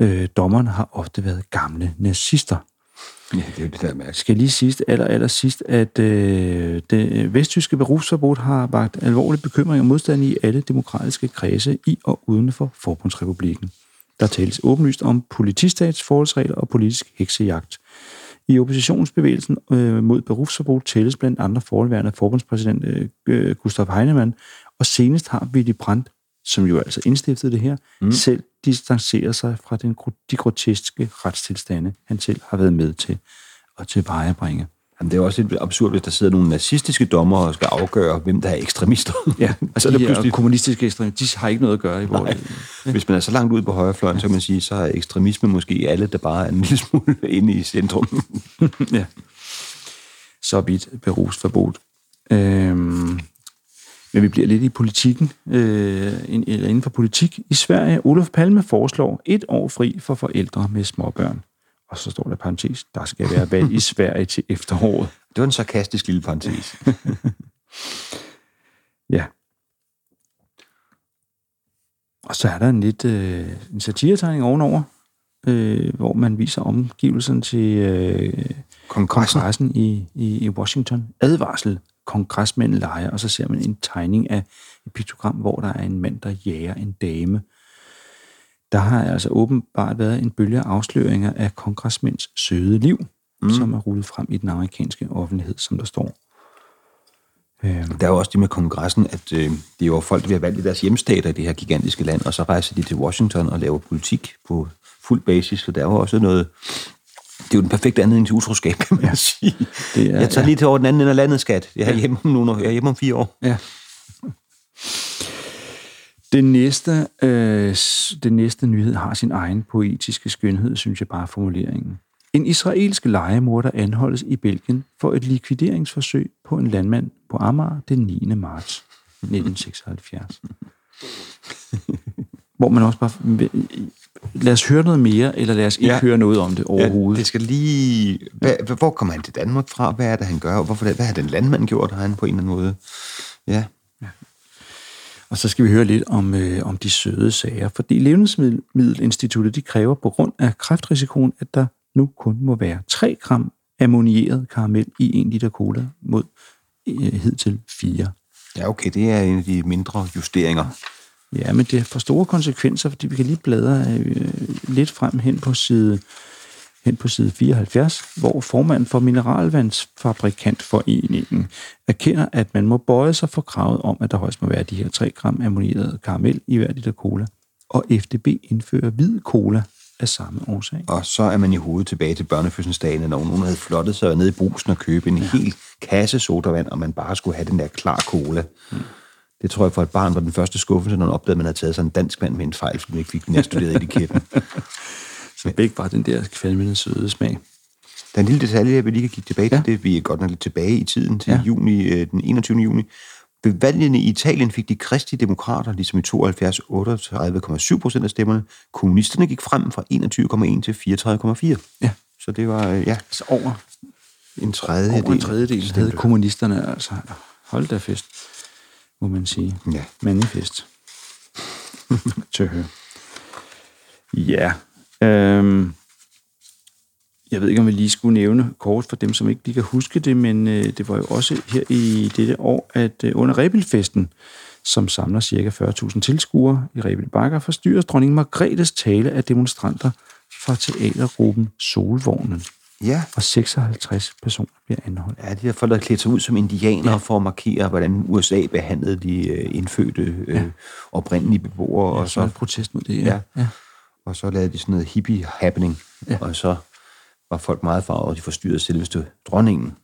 Øh, dommerne har ofte været gamle nazister. Ja, det er det, der er mærkeligt. skal lige sidst, aller, aller sidst, at øh, det vesttyske berufsforbud har vagt alvorlig bekymring og modstand i alle demokratiske kredse i og uden for Forbundsrepublikken. Der tales åbenlyst om politistats forholdsregler og politisk heksejagt. I oppositionsbevægelsen øh, mod berufsforbud tælles blandt andre forholdværende forbundspræsident øh, Gustav Heinemann, og senest har Willy Brandt, som jo altså indstiftede det her, mm. selv distancerer sig fra den, de groteske retstilstande, han selv har været med til at tilvejebringe. Jamen, det er også lidt absurd, hvis der sidder nogle nazistiske dommer og skal afgøre, hvem der er ekstremister. Ja, så altså er det de pludselig, kommunistiske ekstremister, de har ikke noget at gøre i vores... hvis man er så langt ude på højrefløjen, så kan man sige, så er ekstremisme måske alle, der bare er en lille smule inde i centrum. ja. Så vidt berusforbud. Øhm, men vi bliver lidt i politikken, øh, eller inden for politik. I Sverige, Olof Palme foreslår et år fri for forældre med småbørn. Og så står der parentes, der skal være valg i Sverige til efteråret. Det var en sarkastisk lille parentes. Ja. Og så er der en lidt øh, en satiretegning ovenover, øh, hvor man viser omgivelserne til øh, Kongressen. kongressen i, i, i Washington. Advarsel, kongresmænd leger, og så ser man en tegning af et piktogram, hvor der er en mand, der jager en dame. Der har altså åbenbart været en bølge af afsløringer af kongresmænds søde liv, mm. som er rullet frem i den amerikanske offentlighed, som der står. Øhm, Der er jo også det med kongressen, at øh, det er jo folk, der bliver valgt i deres hjemstater i det her gigantiske land, og så rejser de til Washington og laver politik på fuld basis, så der er jo også noget... Det er jo den perfekte anledning til utroskab, kan man sige. Det er- jeg tager lige til over den anden ende af landet, skat. Jeg er hjemme om nogle. Jeg er hjemme om fire år. Ja. Det næste, øh, den næste nyhed har sin egen poetiske skønhed, synes jeg bare er formuleringen. En israelsk legemorder anholdes i Belgien for et likvideringsforsøg på en landmand på Amager den 9. marts 1976. Hvor man også bare... Lad os høre noget mere, eller lad os ikke Ja. ja. høre noget om det overhovedet. Ja, det skal lige... Hvad, hvor kommer han til Danmark fra? Hvad er det, han gør? Og hvorfor, hvad har den landmand gjort? Har han på en eller anden måde... Ja, Og så skal vi høre lidt om, øh, om de søde sager, fordi Levnedsmiddelinstituttet de kræver på grund af kræftrisikoen, at der nu kun må være 3 gram ammonieret karamel i 1 liter cola mod øh, hidtil 4. ja, okay, det er en af de mindre justeringer. Ja, men det får store konsekvenser, fordi vi kan lige bladre øh, lidt frem hen på side hen på side 74, hvor formanden for Mineralvandsfabrikantforeningen erkender, at man må bøje sig for kravet om, at der højst må være de her 3 gram ammonieret karamel i hver liter cola, og FDB indfører hvid cola af samme årsag. Og så er man i hovedet tilbage til børnefødselsdagen, når nogen havde flottet sig ned i brusen og købe en ja. hel kasse sodavand, og man bare skulle have den der klar cola. Mm. Det tror jeg for et barn var den første skuffelse, når man opdagede, at man havde taget sig en dansk mand med en fejl, fordi man ikke fik den nærstuderede etiketten. Så begge var den der kvalmende søde smag. Der er en lille detalje, jeg vil lige kigge tilbage til. Ja. Det vi er godt nok lidt tilbage i tiden til ja. Juni, øh, den 21. juni. Ved valgene i Italien fik de kristlige demokrater, ligesom i 72, 38,7 procent af stemmerne. Kommunisterne gik frem fra 21,1 til 34,4. Ja. Så det var, øh, ja, Altså over, en tredjedel. over en tredjedel havde kommunisterne altså. Hold da fest, må man sige. Ja. Manifest. til at høre. Ja. Øhm, jeg ved ikke, om vi lige skulle nævne kort for dem, som ikke lige kan huske det, men øh, det var jo også her i dette år, at øh, under Rebildfesten, som samler ca. 40.000 tilskuere i Rebild Bakker, forstyrres dronning Margrethes tale af demonstranter fra teatergruppen Solvognen, Ja, og 56 personer bliver anholdt. Ja, de har folk, der klædt sig ud som indianere ja. for at markere, hvordan USA behandlede de øh, indfødte øh, ja. oprindelige beboere. Og og, så en protest mod det, ja. ja. ja. og så lavede de sådan noget hippie-happening. Ja. Ja. Og så var folk meget farvede, og de forstyrrede selveste dronningen.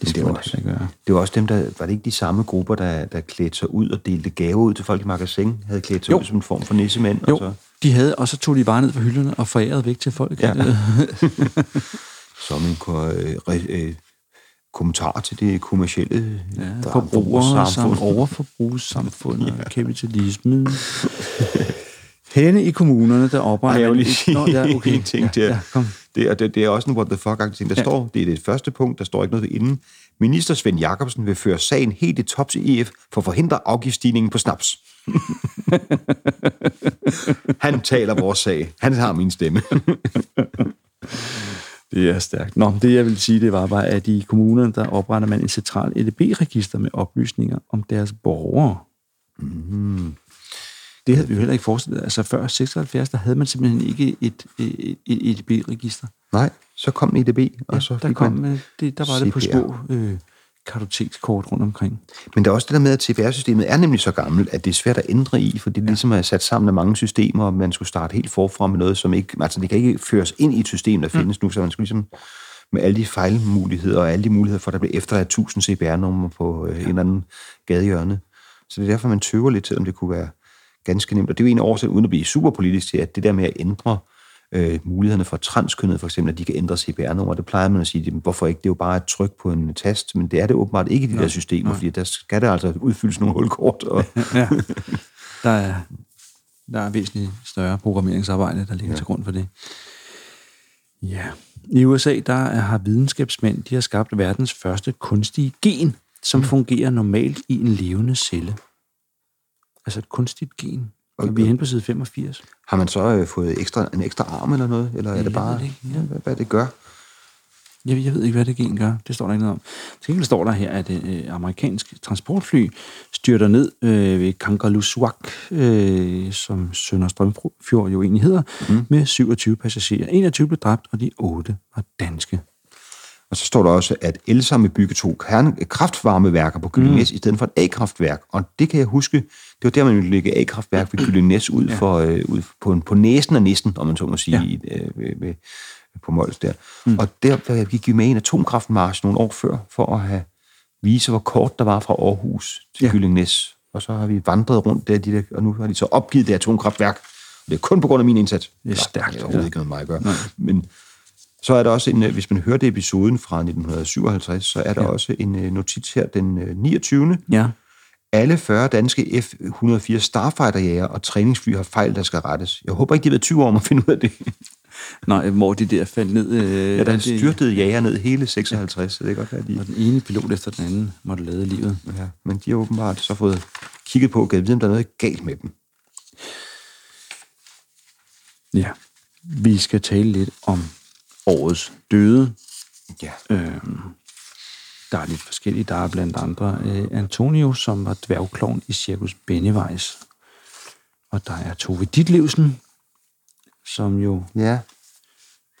Det det var også- gøre. Det var også dem, der... Var det ikke de samme grupper, der, der klædte sig ud og delte gaver ud til folk i magasin? Havde klædt sig Jo. ud som en form for nissemænd? Jo, Og så, de havde, og så tog de bare ned fra hylderne og forærede væk til folk. Ja. Som en øh, øh, kommentar til det kommercielle ja, forbrugere, samfund. samt overforbrugssamfund og kapitalismen. Henne i kommunerne, der opretter... Ej, jeg vil lige sige Nå, ja, okay. en ting der. Ja, ja, kom. Det, er, det, det er også en what the fuck ting. Der ja. Står, det er det første punkt, der står ikke noget ved inden. Minister Svend Jakobsen vil føre sagen helt i top til EF for at forhindre afgiftsstigningen på snaps. Han taler vores sag. Han har min stemme. Det er stærkt. Nå, det jeg vil sige, det var bare, at i kommunerne, der opretter man et centralt EDB-register med oplysninger om deres borgere. Mm. Det havde vi jo heller ikke forestillet. Altså før 76, der havde man simpelthen ikke et, et, et EDB-register. Nej, så kom EDB, og Ja, så der, kom, man... øh, det, der var det på CPR. små øh, kartotekskort rundt omkring. Men der er også det der med, at CPR-systemet er nemlig så gammelt, at det er svært at ændre i, for det ja. ligesom er sat sammen af mange systemer, og man skulle starte helt forfra med noget, som ikke... Altså, det kan ikke føres ind i et system, der findes nu, så man skulle ligesom med alle de fejlmuligheder og alle de muligheder for, at der bliver efterladt 1000 CPR-numre på øh, en eller anden gadehjørne. Så det er derfor, man tøver lidt til, om det kunne være ganske nemt. Og det er jo en af årsagen, uden at blive super politisk til, at det der med at ændre øh, mulighederne for transkønnet, for eksempel, at de kan ændre CPR-nummer, det plejer man at sige, jamen, hvorfor ikke? Det er jo bare et tryk på en tast, men det er det åbenbart ikke i de der systemer, fordi der skal der altså udfyldes nogle hulkort. Og, Ja. Der er, der er væsentligt større programmeringsarbejde, der ligger ja. til grund for det. Ja. I USA, der er- har videnskabsmænd, de har skabt verdens første kunstige gen, som Mm. fungerer normalt i en levende celle. Altså et kunstigt gen. Og vi er henne på side 85. Har man så øh, fået ekstra, en ekstra arm eller noget? Eller er Jeg det bare, det ja. hvad, hvad det gør? Jeg, jeg ved ikke, hvad det gen gør. Det står der ikke noget om. Til gengæld står der her, at øh, amerikansk transportfly styrter ned øh, ved Kangerlussuaq, øh, som Sønder Strømfjord jo egentlig hedder, mm. med 27 passagerer. 21 blev dræbt, og de 8 var danske. Og så står der også, at Elsa vil bygge to kraftvarmeværker på Gyllingnæs mm. i stedet for et A-kraftværk. Og det kan jeg huske, det var der, man ville lægge A-kraftværk ved Gyllingnæs ud, ja. for, øh, ud på, på næsen af næsten, om man så må sige, ja. i, øh, ved, ved, på Mols der. Mm. Og der der gik vi med i en atomkraftmarsch nogle år før, for at have vise, hvor kort der var fra Aarhus til Ja. Gyllingnæs. Og så har vi vandret rundt der, de der, og nu har de så opgivet det atomkraftværk. Og det er kun på grund af min indsats. Det er stærkt, Det er overhovedet ikke noget med mig at gøre. Men så er der også en, øh, hvis man hørte episoden fra 1957, så er der ja. også en øh, notits her den øh, 29. Ja. Alle 40 danske F-104 Starfighter-jæger og træningsfly har fejl, der skal rettes. Jeg håber ikke, de har været 20 år om at finde ud af det. Nej, hvor de der faldt ned. Øh, Ja, der styrtede jæger ned hele 56, så det kan godt være, de... Og den ene pilot efter den anden måtte lade livet. Ja, men de har åbenbart så fået kigget på, at vide, om der er noget galt med dem. Ja. Vi skal tale lidt om årets døde. Ja. Øhm, der er lidt forskellige. Der er blandt andre øh, Antonio, som var dværgklovn i Cirkus Bennevejs. Og der er Tove Ditlevsen, som jo Ja,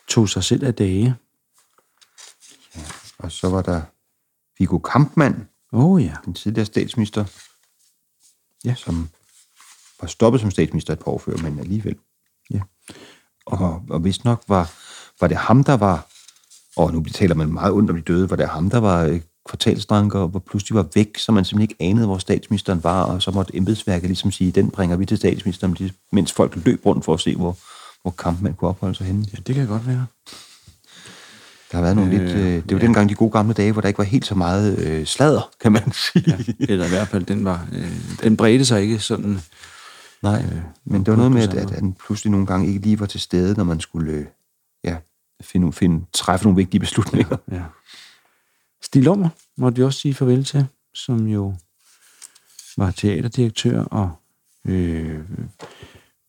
tog sig selv af dage. og så var der Viggo Kampmann, oh, ja. den tidligere statsminister, Ja. som var stoppet som statsminister et par år før, men alligevel. ja. Og, og vist nok var, var det ham, der var, og nu taler man meget ondt om de døde, var det ham, der var øh, kvartalsdranker, og hvor pludselig var væk, så man simpelthen ikke anede, hvor statsministeren var, og så måtte embedsværket ligesom sige, den bringer vi til statsministeren, mens folk løb rundt for at se, hvor, hvor Kampmann kunne opholde sig henne. ja, det kan godt være. Der har været nogle øh, lidt... Øh, det var ja. dengang de gode gamle dage, hvor der ikke var helt så meget øh, sladder, kan man sige. Eller i hvert fald, den, var, øh, den bredte sig ikke sådan. Nej, øh, men det var noget med, at, at han pludselig nogle gange ikke lige var til stede, når man skulle øh, ja, finde, finde, træffe nogle vigtige beslutninger. Ja. Stig Lummer måtte vi også sige farvel til, som jo var teaterdirektør og øh,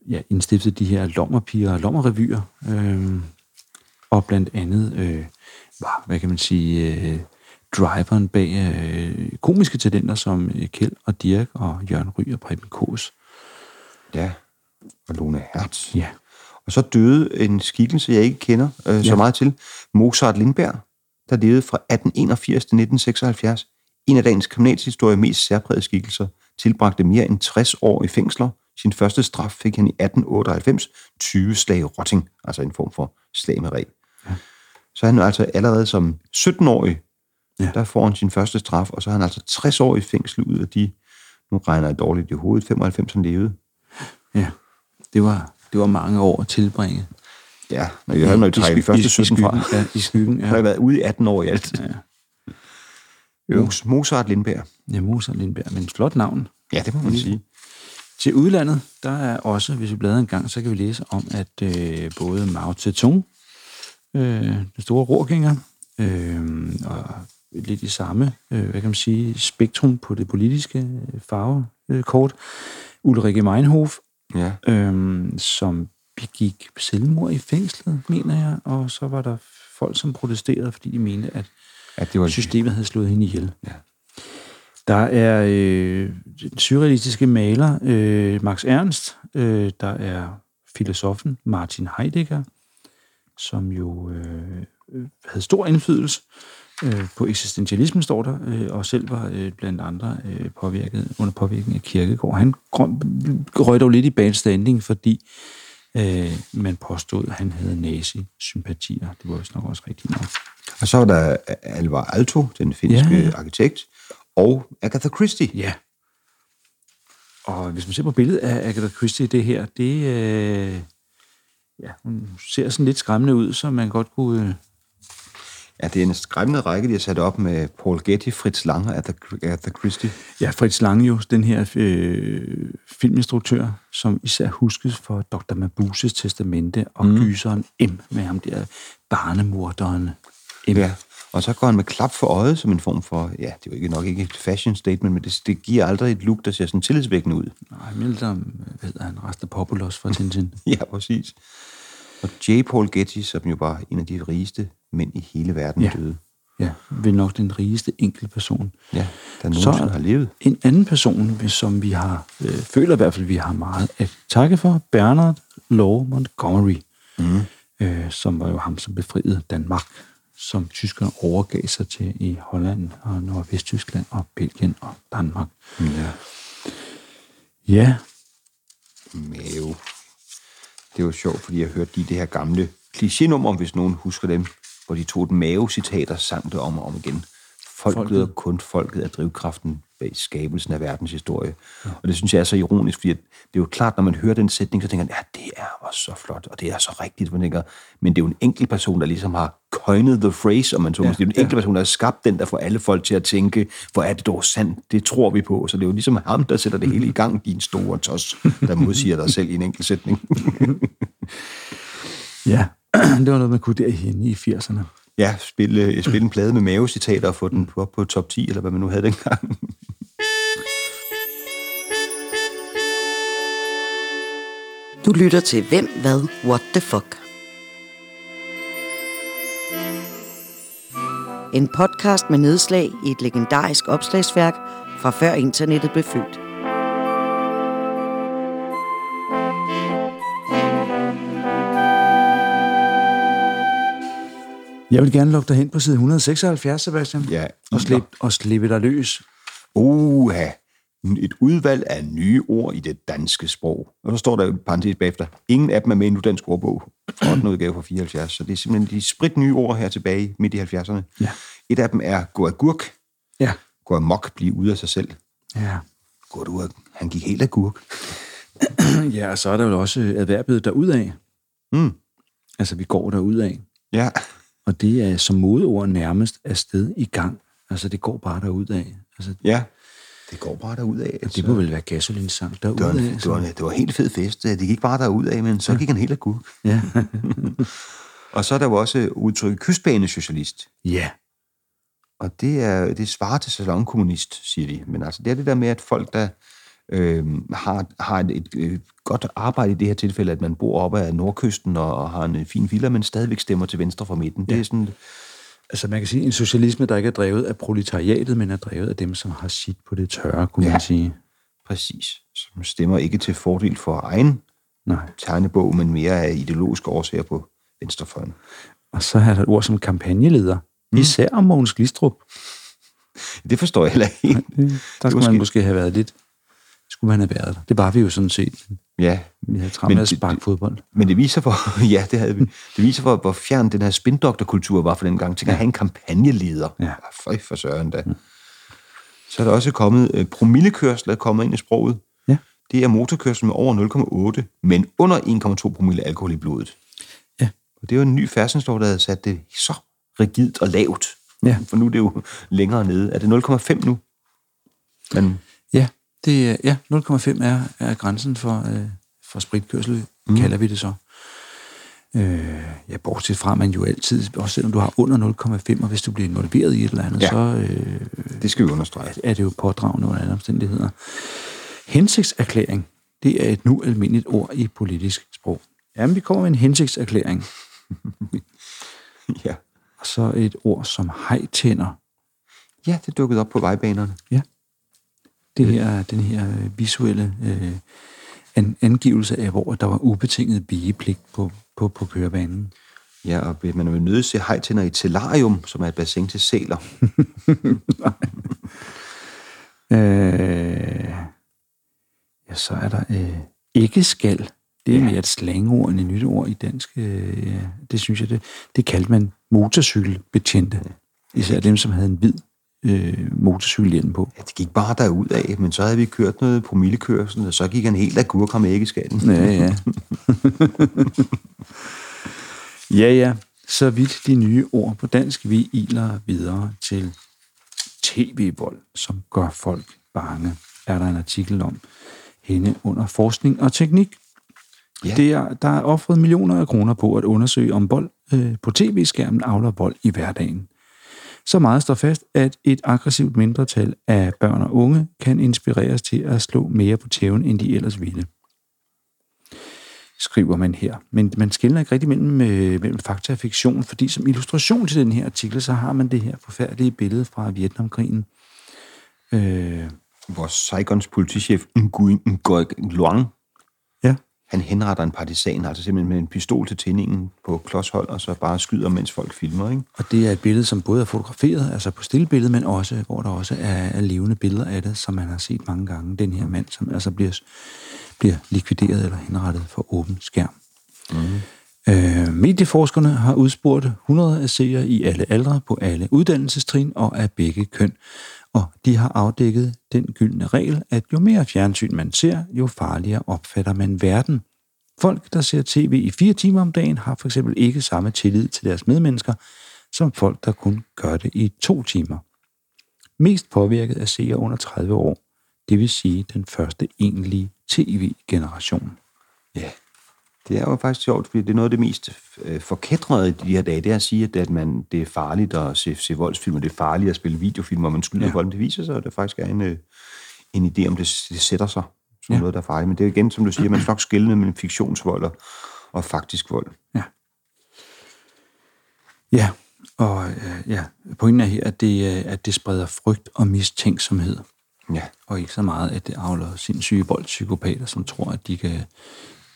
ja, indstiftede de her lommerpiger og lommerrevyer. Øh, og blandt andet øh, var, hvad kan man sige, øh, driveren bag øh, komiske talenter som øh, Kjeld og Dirk og Jørgen Ry og Preben Kås. Ja, og Lone Hertz. Ja. Og så døde en skikkelse, jeg ikke kender øh, ja. så meget til, Mozart Lindberg, der levede fra 1881 til 1976. En af dagens kriminalhistorie mest særprægede skikkelser, tilbragte mere end 60 år i fængsler. Sin første straf fik han i 1898, 20 slag rotting, altså en form for slag med reb. Ja. Så han altså allerede som 17-årig, ja. Ja. der får han sin første straf, og så er han altså 60 år i fængsel ud af de, nu regner jeg dårligt i hovedet, 95 han levede. ja. Det var, det var mange år at tilbringe. Ja, når jeg havde, de sky- første 17 fra. Ja, i skyggen. Ja. har Ja. jeg været ude i 18 år i alt. Ja. Mos- Mozart Lindberg. Ja, Mozart Lindberg, men flot navn. Ja, det må man sige. Til udlandet, der er også, hvis vi bladrer en gang, så kan vi læse om, at øh, både Mao Zedong, øh, den store rorgænger, øh, og lidt i samme, øh, hvad kan man sige, spektrum på det politiske øh, farvekort, Ulrike Meinhof, Ja. øh, som begik selvmord i fængslet, mener jeg, og så var der folk, som protesterede, fordi de mente, at At det var systemet havde slået hende ihjel. Ja. Der er øh, den surrealistiske maler øh, Max Ernst, øh, der er filosofen Martin Heidegger, som jo øh, øh, havde stor indflydelse øh, på eksistentialismen, står der, øh, og selv var øh, blandt andre øh, påvirket, under påvirkning af Kierkegaard. Han røg dog lidt i bad standing, fordi øh, man påstod, at han havde nazi-sympatier. Det var vist nok også rigtigt nok. Og så var der Alvar Aalto, den finske ja, ja. arkitekt, og Agatha Christie. Ja. Og hvis man ser på billedet af Agatha Christie, det her, det, øh, ja, hun ser sådan lidt skræmmende ud, så man godt kunne... Ja, det er en skræmmende række, de har sat op med Paul Getty, Fritz Lang og Agatha- Agatha Christie. ja, Fritz Lange jo, den her øh, filminstruktør, som især huskes for Dr. Mabuses testamente og mm. gyseren M med ham der barnemorderen M. Ja. Og så går han med klap for øjet som en form for, ja, det er jo ikke nok ikke et fashion statement, men det, det giver aldrig et look, der ser sådan tillidsvækkende ud. Nej, men om, hvad hedder han, Rastapopoulos fra Tintin. Ja, præcis. Og J. Paul Getty, som jo var en af de rigeste mænd i hele verden, Ja. døde. Ja, vel nok den rigeste enkelte person. Ja, der nogensinde har levet. En anden person, som vi har, øh, føler i hvert fald, vi har meget at takke for, Bernard Law Montgomery, mm. øh, som var jo ham, som befriede Danmark, som tyskerne overgav sig til i Holland og Nordvesttyskland og Belgien og Danmark. Ja. Ja, Mave. Det var sjovt, fordi jeg hørte de det her gamle klichénummer, hvis nogen husker dem, hvor de tog et mave-citat og sang det om og om igen. Folket, Folket. og kun folket er drivkraften bag skabelsen af verdens historie. Ja. Og det synes jeg er så ironisk, fordi det er jo klart, når man hører den sætning, så tænker man, ja, det er også så flot, og det er så rigtigt. Man tænker, men det er jo en enkelt person, der ligesom har coined the phrase, om man så ja, Det er jo en ja. enkelt person, der har skabt den, der får alle folk til at tænke, hvor er det dog sandt, det tror vi på. Så det er jo ligesom ham, der sætter det hele i gang, din store tos, der modsiger dig selv i en enkelt sætning. ja. det var noget, man kunne derhen i 80'erne. Ja, spille, spille en plade med mavecitater og få den op på top 10, eller hvad man nu havde dengang. Du lytter til Hvem, Hvad, What the Fuck. En podcast med nedslag i et legendarisk opslagsværk fra før internettet blev født. Jeg vil gerne lukke dig hen på side 176, Sebastian. Ja. Og slippe, og slippe dig løs. Oha, et udvalg af nye ord i det danske sprog. Og så står der i parentes bagefter, ingen af dem er med i nu dansk ordbog. 8. udgave fra 74. Så det er simpelthen de sprit nye ord her tilbage midt i 70'erne. Ja. Et af dem er gå agurk, Ja. gå amok, blive ude af sig selv. Ja. Gå du ag- Han gik helt agurk. Ja, og så er der jo også adverbet derudad. Mm. Altså, vi går derudad. Ja, Og det er som modeord nærmest afsted i gang. Altså, det går bare derudad. Altså, ja. Det går bare derud af. det må vel være gasolinsang det, var, en- derudad. det, var, det var en helt fed fest. Det gik bare derud af, men så gik han helt agurk. Ja. Og så er der jo også udtrykket kystbanesocialist. ja. Og det, er, det svarer til salonkommunist, siger de. Men altså, det er det der med, at folk, der øh, har, har et, et, et godt arbejde i det her tilfælde, at man bor oppe af nordkysten og, og har en fin villa, men stadigvæk stemmer til venstre for midten. Ja. Det er sådan, Altså, man kan sige en socialisme, der ikke er drevet af proletariatet, men er drevet af dem, som har sit på det tørre, kunne ja. Man sige. præcis, som stemmer ikke til fordel for egen Nej. tegnebog, men mere af ideologiske årsager på venstrefløjen. Og så er der et ord som kampagneleder. Mm. Især om Mogens Glistrup. Det forstår jeg heller ikke. Der skulle måske- man måske have været lidt... Skulle man have været der. Det var vi jo sådan set. Ja, Vi havde travlt med at sparke fodbold. Men det viser, hvor, ja, det, havde vi. det viser, hvor, hvor fjern den her spindokterkultur var for den gang. Tænk at have en kampagneleder. Ja. Føj for søren da. Så er der også kommet, øh, promillekørsel er kommet ind i sproget. Ja. Det er motorkørsel med over 0,8, men under 1,2 promille alkohol i blodet. Ja. Og det er jo en ny færdselslov, der havde sat det så rigidt og lavt. Ja. For nu er det jo længere nede. Er det 0,5 nu? Men Ja, det, er- ja 0,5 er, er grænsen for, øh, for spritkørsel, mm. kalder vi det så. Øh, ja, bortset fra, man jo altid, også selvom du har under 0,5, og hvis du bliver involveret i et eller andet, ja. Så øh, det skal vi understrege. er det jo pådragende under alle omstændigheder. Hensigtserklæring, det er et nu almindeligt ord i politisk sprog. Jamen, vi kommer med en hensigtserklæring. Ja. Og så et ord som hejtænder. ja, det dukkede op på vejbanerne. Ja. Det her, den her øh, visuelle øh, an, angivelse af, hvor der var ubetinget bigepligt på, på, på kørebanen. Ja, og man vil nødt se hejtænder i Telarium, som er et bassin til sæler. Øh, ja, så er der øh, ikke skal. Det er Ja. mere et slangord end et nyt ord i dansk. Øh, ja, det synes jeg, det, det kaldte man motorcykelbetjente. Især dem, som havde en hvid øh, motorcykelhjelm på. Ja, det gik bare derud af, men så havde vi kørt noget promillekørsel, og så gik han helt agurk ham ikke i skatten. Ja, ja. ja, ja. Så vidt de nye ord på dansk, vi iler videre til tv-vold, som gør folk bange, er der en artikel om hende under forskning og teknik. Ja. Det er, der er offret millioner af kroner på at undersøge, om vold øh, på tv-skærmen afler vold i hverdagen. Så meget står fast, at et aggressivt mindretal af børn og unge kan inspireres til at slå mere på tæven, end de ellers ville skriver man her. Men man skiller ikke rigtig mellem, øh, mellem fakta og fiktion, fordi som illustration til den her artikel, så har man det her forfærdelige billede fra Vietnamkrigen. Øh, Vores Saigons politichef, Nguyen Ngoc Luang, han henretter en partisan, altså simpelthen med en pistol til tændingen på klodshold, og så bare skyder, mens folk filmer, ikke? og det er et billede, som både er fotograferet, altså på stillbilledet, men også, hvor der også er, er levende billeder af det, som man har set mange gange. Den her mand, som altså bliver, bliver likvideret eller henrettet for åben skærm. Mm. Øh, medieforskerne har udspurgt 100 af seere i alle aldre på alle uddannelsestrin og af begge køn. Og de har afdækket den gyldne regel, at jo mere fjernsyn man ser, jo farligere opfatter man verden. Folk, der ser tv i fire timer om dagen, har for eksempel ikke samme tillid til deres medmennesker, som folk, der kun gør det i to timer. Mest påvirket er seere under 30 år, det vil sige den første egentlige tv-generation. Ja. Det er jo faktisk sjovt, fordi det er noget af det mest øh, forkædrede i de her dage, det er at sige, at, man, det er farligt at se, se voldsfilm, og det er farligt at spille videofilm, hvor man skyder ja. Volden. Det viser sig, at der faktisk er en, øh, en idé om, det, det sætter sig som ja. Noget, der er farligt. Men det er igen, som du siger, man skal nok skille mellem fiktionsvold og, og faktisk vold. Ja. Ja, og øh, ja, pointen er her, at det, øh, at det spreder frygt og mistænksomhed, Ja. og ikke så meget, at det avler sindssyge voldspsykopater, som tror, at de kan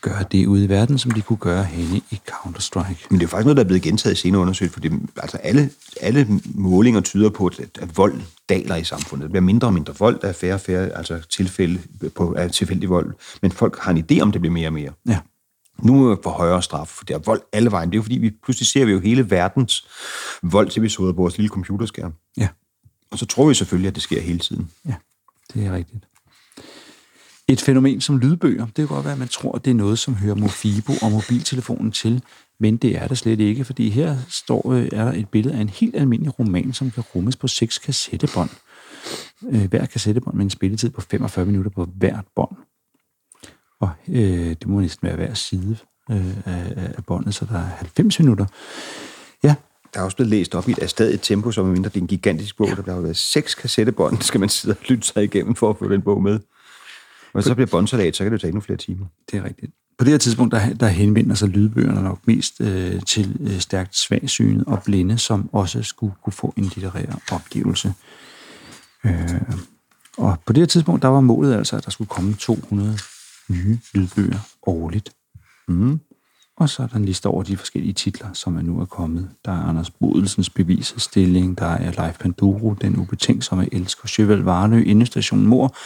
gøre det ude i verden, som de kunne gøre henne i Counter-Strike. Men det er faktisk noget, der er blevet gentaget i senere undersøgelser, fordi altså alle, alle målinger tyder på, at, at vold daler i samfundet. Der bliver mindre og mindre vold, der er færre og færre altså tilfælde på, af tilfældig vold. Men folk har en idé om, det bliver mere og mere. Ja, Nu er for højere straf, for der er vold alle vejen. Det er jo fordi, vi pludselig ser vi jo hele verdens voldsepisoder på vores lille computerskærm. ja, Og så tror vi selvfølgelig, at det sker hele tiden. ja, det er rigtigt. Et fænomen som lydbøger, det kan godt være, at man tror, at det er noget, som hører Mofibo og mobiltelefonen til, men det er det slet ikke, fordi her står, øh, er der et billede af en helt almindelig roman, som kan rummes på seks kassettebånd. Øh, hver kassettebånd med en spilletid på 45 minutter på hvert bånd. Og øh, det må næsten være hver side øh, af, af båndet, så der er 90 minutter. Ja, Der er også blevet læst op i et afstadigt tempo, som mindre det er en gigantisk bog. Der bliver været seks kassettebånd, skal man sidde og lytte sig igennem for at få den bog med. Og så bliver båndsalat, så kan det tage endnu flere timer. det er rigtigt. På det her tidspunkt, der, der henvender sig lydbøgerne nok mest øh, til øh, stærkt svagsynet og blinde, som også skulle kunne få en litterær opgivelse. Øh, og på det her tidspunkt, der var målet altså, at der skulle komme 200 nye lydbøger årligt. Mm. Og så er der en liste over de forskellige titler, som er nu er kommet. Der er Anders Bodelsens bevisestilling, der er Leif Panduro, Den ubetænksomme elsker, Sjøvel Varnø, Indestation Mor,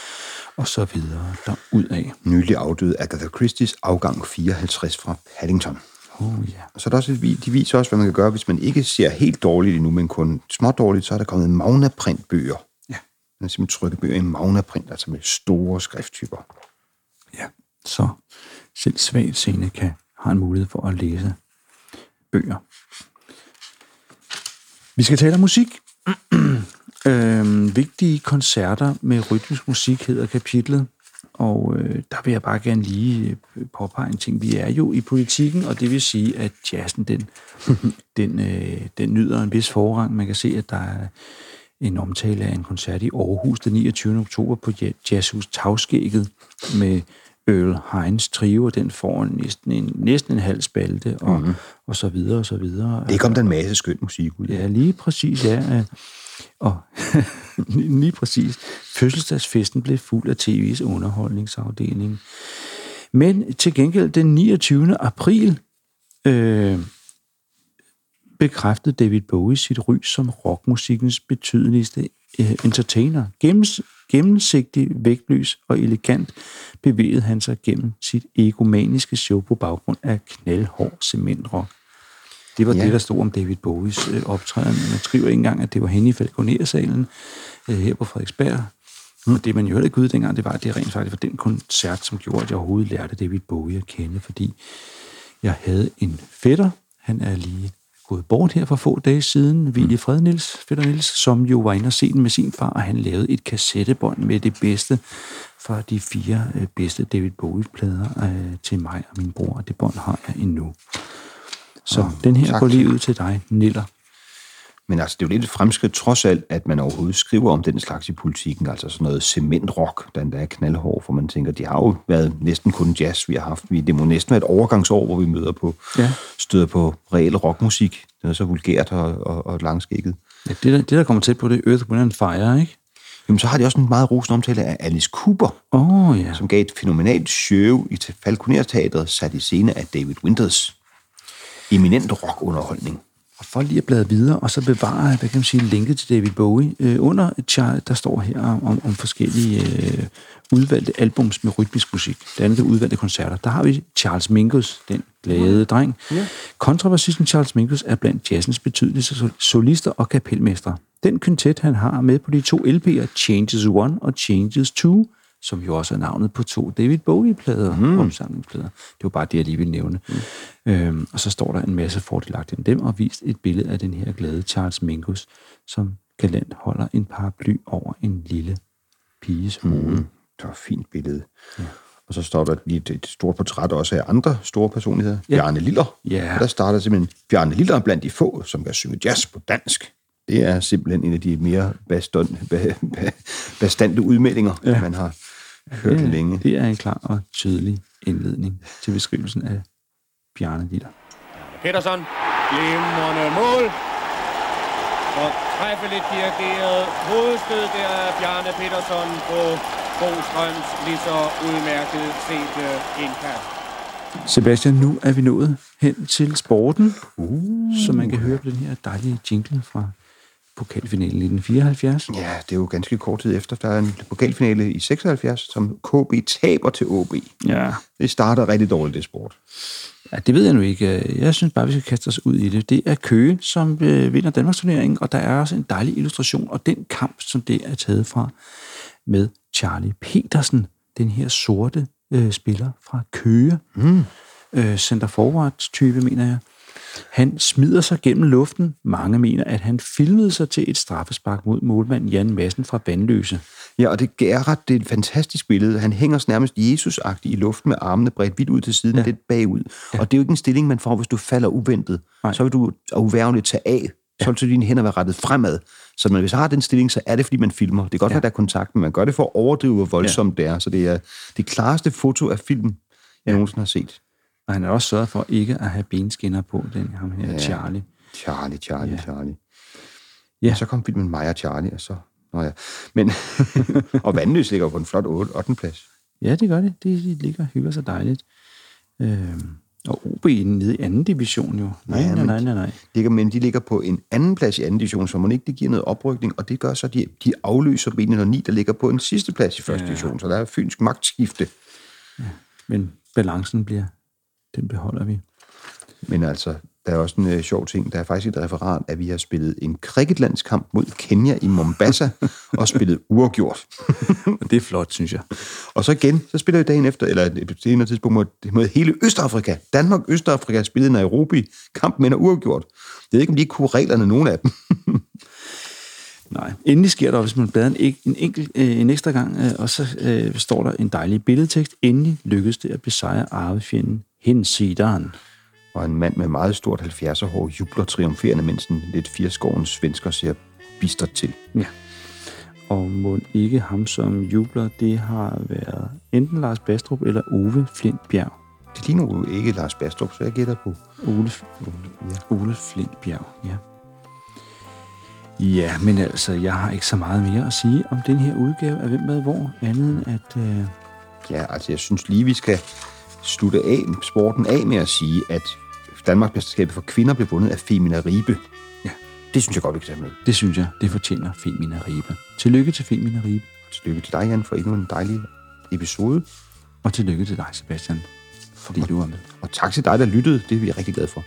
og så videre derudad. Nylig afdøde Agatha Christie's afgang 54 fra Paddington. Oh ja. Og så er der også, de viser også, hvad man kan gøre, hvis man ikke ser helt dårligt endnu, men kun småt dårligt, så er der kommet Magna-printbøger. Ja. Man er simpelthen trykke bøger i Magna-print, altså med store skrifttyper. Ja, så selv svagt seende kan har en mulighed for at læse bøger. Vi skal tale om musik. øhm, vigtige koncerter med rytmisk musik hedder kapitlet. Og øh, der vil jeg bare gerne lige øh, påpege en ting. Vi er jo i politikken, og det vil sige, at jazzen, den, den, øh, den nyder en vis forrang. Man kan se, at der er en omtale af en koncert i Aarhus den 29. oktober på Jazzhus Tavskægget med Earl Hines trio, og den får næsten en, næsten en halv spalte, og, mm-hmm. og så videre, og så videre. Det kom der en masse skøn musik ud. Ja, lige præcis, ja. Og lige præcis, fødselsdagsfesten blev fuld af tv's underholdningsafdeling. Men til gengæld den 29. april øh, bekræftede David Bowie sit ry som rockmusikkens betydeligste øh, entertainer. Gennems, gennemsigtig, vægtløs og elegant bevægede han sig gennem sit egomaniske show på baggrund af knaldhård cementrock. Det var ja. det, der stod om David Bowies øh, optræden. Man skriver ikke engang, at det var henne i Falconer-salen øh, her på Frederiksberg. Mm. Og det, man jo heller ikke ud dengang, det var, at det rent faktisk var den koncert, som gjorde, at jeg overhovedet lærte David Bowie at kende, fordi jeg havde en fætter, han er lige gået bort her for få dage siden, Willy mm. Fred Niels, Fætter Niels, som jo var inde og se den med sin far, og han lavede et kassettebånd med det bedste fra de fire øh, bedste David Bowie-plader øh, til mig og min bror, og det bånd har jeg endnu. Så oh, den her tak. går lige ud til dig, Niller. Men altså, det er jo lidt et fremskridt trods alt, at man overhovedet skriver om den slags i politikken, altså sådan noget cementrock, den der er knaldhård, for man tænker, de har jo været næsten kun jazz, vi har haft. Det må næsten være et overgangsår, hvor vi møder på, ja. støder på reel rockmusik. Det er så vulgært og, og, og langskægget. Ja, det, der, det, der kommer til på, det er Earth, Wind Fire, ikke? Jamen, så har de også en meget rosende omtale af Alice Cooper, oh, ja. som gav et fænomenalt show i Falconer Teatret, sat i scene af David Winters. Eminent rockunderholdning. Og for lige at bladre videre, og så bevare, hvad kan man sige, linket til David Bowie. Øh, under chart, der står her om, om forskellige øh, udvalgte albums med rytmisk musik. Det andet er udvalgte koncerter. Der har vi Charles Mingus, den glade dreng. Ja. Kontrabassisten Charles Mingus er blandt jazzens betydelige solister og kapelmestre. Den kvintet, han har med på de to LP'er, Changes One og Changes Two, som jo også er navnet på to David Bowie-plader, mm. omsamlingsplader. Det var bare det, jeg lige ville nævne. Mm. Øhm, og så står der en masse fordelagt om dem, og vist et billede af den her glade Charles Mingus, som galant holder en paraply over en lille piges hoved. Mm. Det var et fint billede. Ja. Og så står der lige et, et stort portræt også af andre store personligheder. Ja. Bjarne Liller. Ja. Og der starter simpelthen Bjarne Liller blandt de få, som kan synge jazz på dansk. Det er simpelthen en af de mere bastante udmeldinger, ja. man har hørt det, længe. Det er en klar og tydelig indledning til beskrivelsen af Bjarne Liller. Petersen, glimrende mål. Og træffeligt dirigeret hovedstød der af Bjarne Petersen på Bostrøms lige så udmærket set indkast. Sebastian, nu er vi nået hen til sporten, uh. så man kan høre på den her dejlige jingle fra pokalfinalen i 1974. Ja, det er jo ganske kort tid efter. Der er en pokalfinale i 76, som KB taber til OB. Ja. Det starter rigtig dårligt, det sport. Ja, det ved jeg nu ikke. Jeg synes bare, vi skal kaste os ud i det. Det er Køge, som øh, vinder Danmarks turnering, og der er også en dejlig illustration, og den kamp, som det er taget fra med Charlie Petersen, den her sorte øh, spiller fra Køge, mm. øh, center forward type, mener jeg. Han smider sig gennem luften. Mange mener, at han filmede sig til et straffespark mod målmand Jan Madsen fra Vandløse. Ja, og det er ret det er et fantastisk billede. Han hænger nærmest jesus i luften med armene bredt vidt ud til siden, ja. lidt bagud. Ja. Og det er jo ikke en stilling, man får, hvis du falder uventet. Nej. Så vil du uværligt tage af. Ja. Så vil dine hænder være rettet fremad. Så når hvis man har den stilling, så er det, fordi man filmer. Det kan godt ja. være, der er kontakt, men man gør det for at overdrive, hvor voldsomt ja. det er. Så det er det klareste foto af film, jeg ja. nogensinde har set. Og han har også sørget for ikke at have benskinner på, den ham her ja. Charlie. Charlie, Charlie, ja. Charlie. Ja. Og så kom filmen Maja Charlie, og så... Nå ja. Men, og Vandløs ligger på en flot 8. plads. Ja, det gør det. Det de ligger og hygger sig dejligt. Øhm, og OB nede i anden division jo. Nej, ja, nej, nej, nej, nej. Ligger, men de ligger på en anden plads i anden division, så man ikke det giver noget oprykning, og det gør så, at de, de afløser B909, der ligger på en sidste plads i første ja. division, så der er fynsk magtskifte. Ja. Men balancen bliver den beholder vi. Men altså, der er også en uh, sjov ting. Der er faktisk et referat, at vi har spillet en cricketlandskamp mod Kenya i Mombasa, og spillet uafgjort. og det er flot, synes jeg. Og så igen, så spiller vi dagen efter, eller et senere tidspunkt, mod, mod hele Østafrika. Danmark, Østafrika spillede Nairobi. Kampen er uafgjort. Jeg ved ikke, om de ikke kunne reglerne, nogen af dem. Nej. Endelig sker der, hvis man bladrer en, en, enkelt, øh, en ekstra gang, øh, og så øh, står der en dejlig billedtekst. Endelig lykkedes det at besejre arvefjenden Hinsideren. Og en mand med meget stort 70'er hår jubler triumferende, mens en lidt firskårens svensker ser bistert til. Ja. Og må ikke ham, som jubler, det har været enten Lars Bastrup eller Ove Flintbjerg. Det ligner jo ikke Lars Bastrup, så jeg gætter på. Ole, Ja. Ole Flintbjerg, ja. Ja, men altså, jeg har ikke så meget mere at sige om den her udgave af Hvem med hvor, andet end at... Øh, Ja, altså jeg synes lige, vi skal slutte af, sporten af med at sige, at Danmarksmesterskabet for kvinder blev vundet af Femina Ribe. Ja. Det synes jeg godt, vi kan tage med. det synes jeg, det fortjener Femina Ribe. Tillykke til Femina Ribe, Tillykke til dig, Jan, for endnu en dejlig episode. og tillykke til dig, Sebastian, fordi du var med. Og tak til dig, der lyttede. Det er vi rigtig glade for.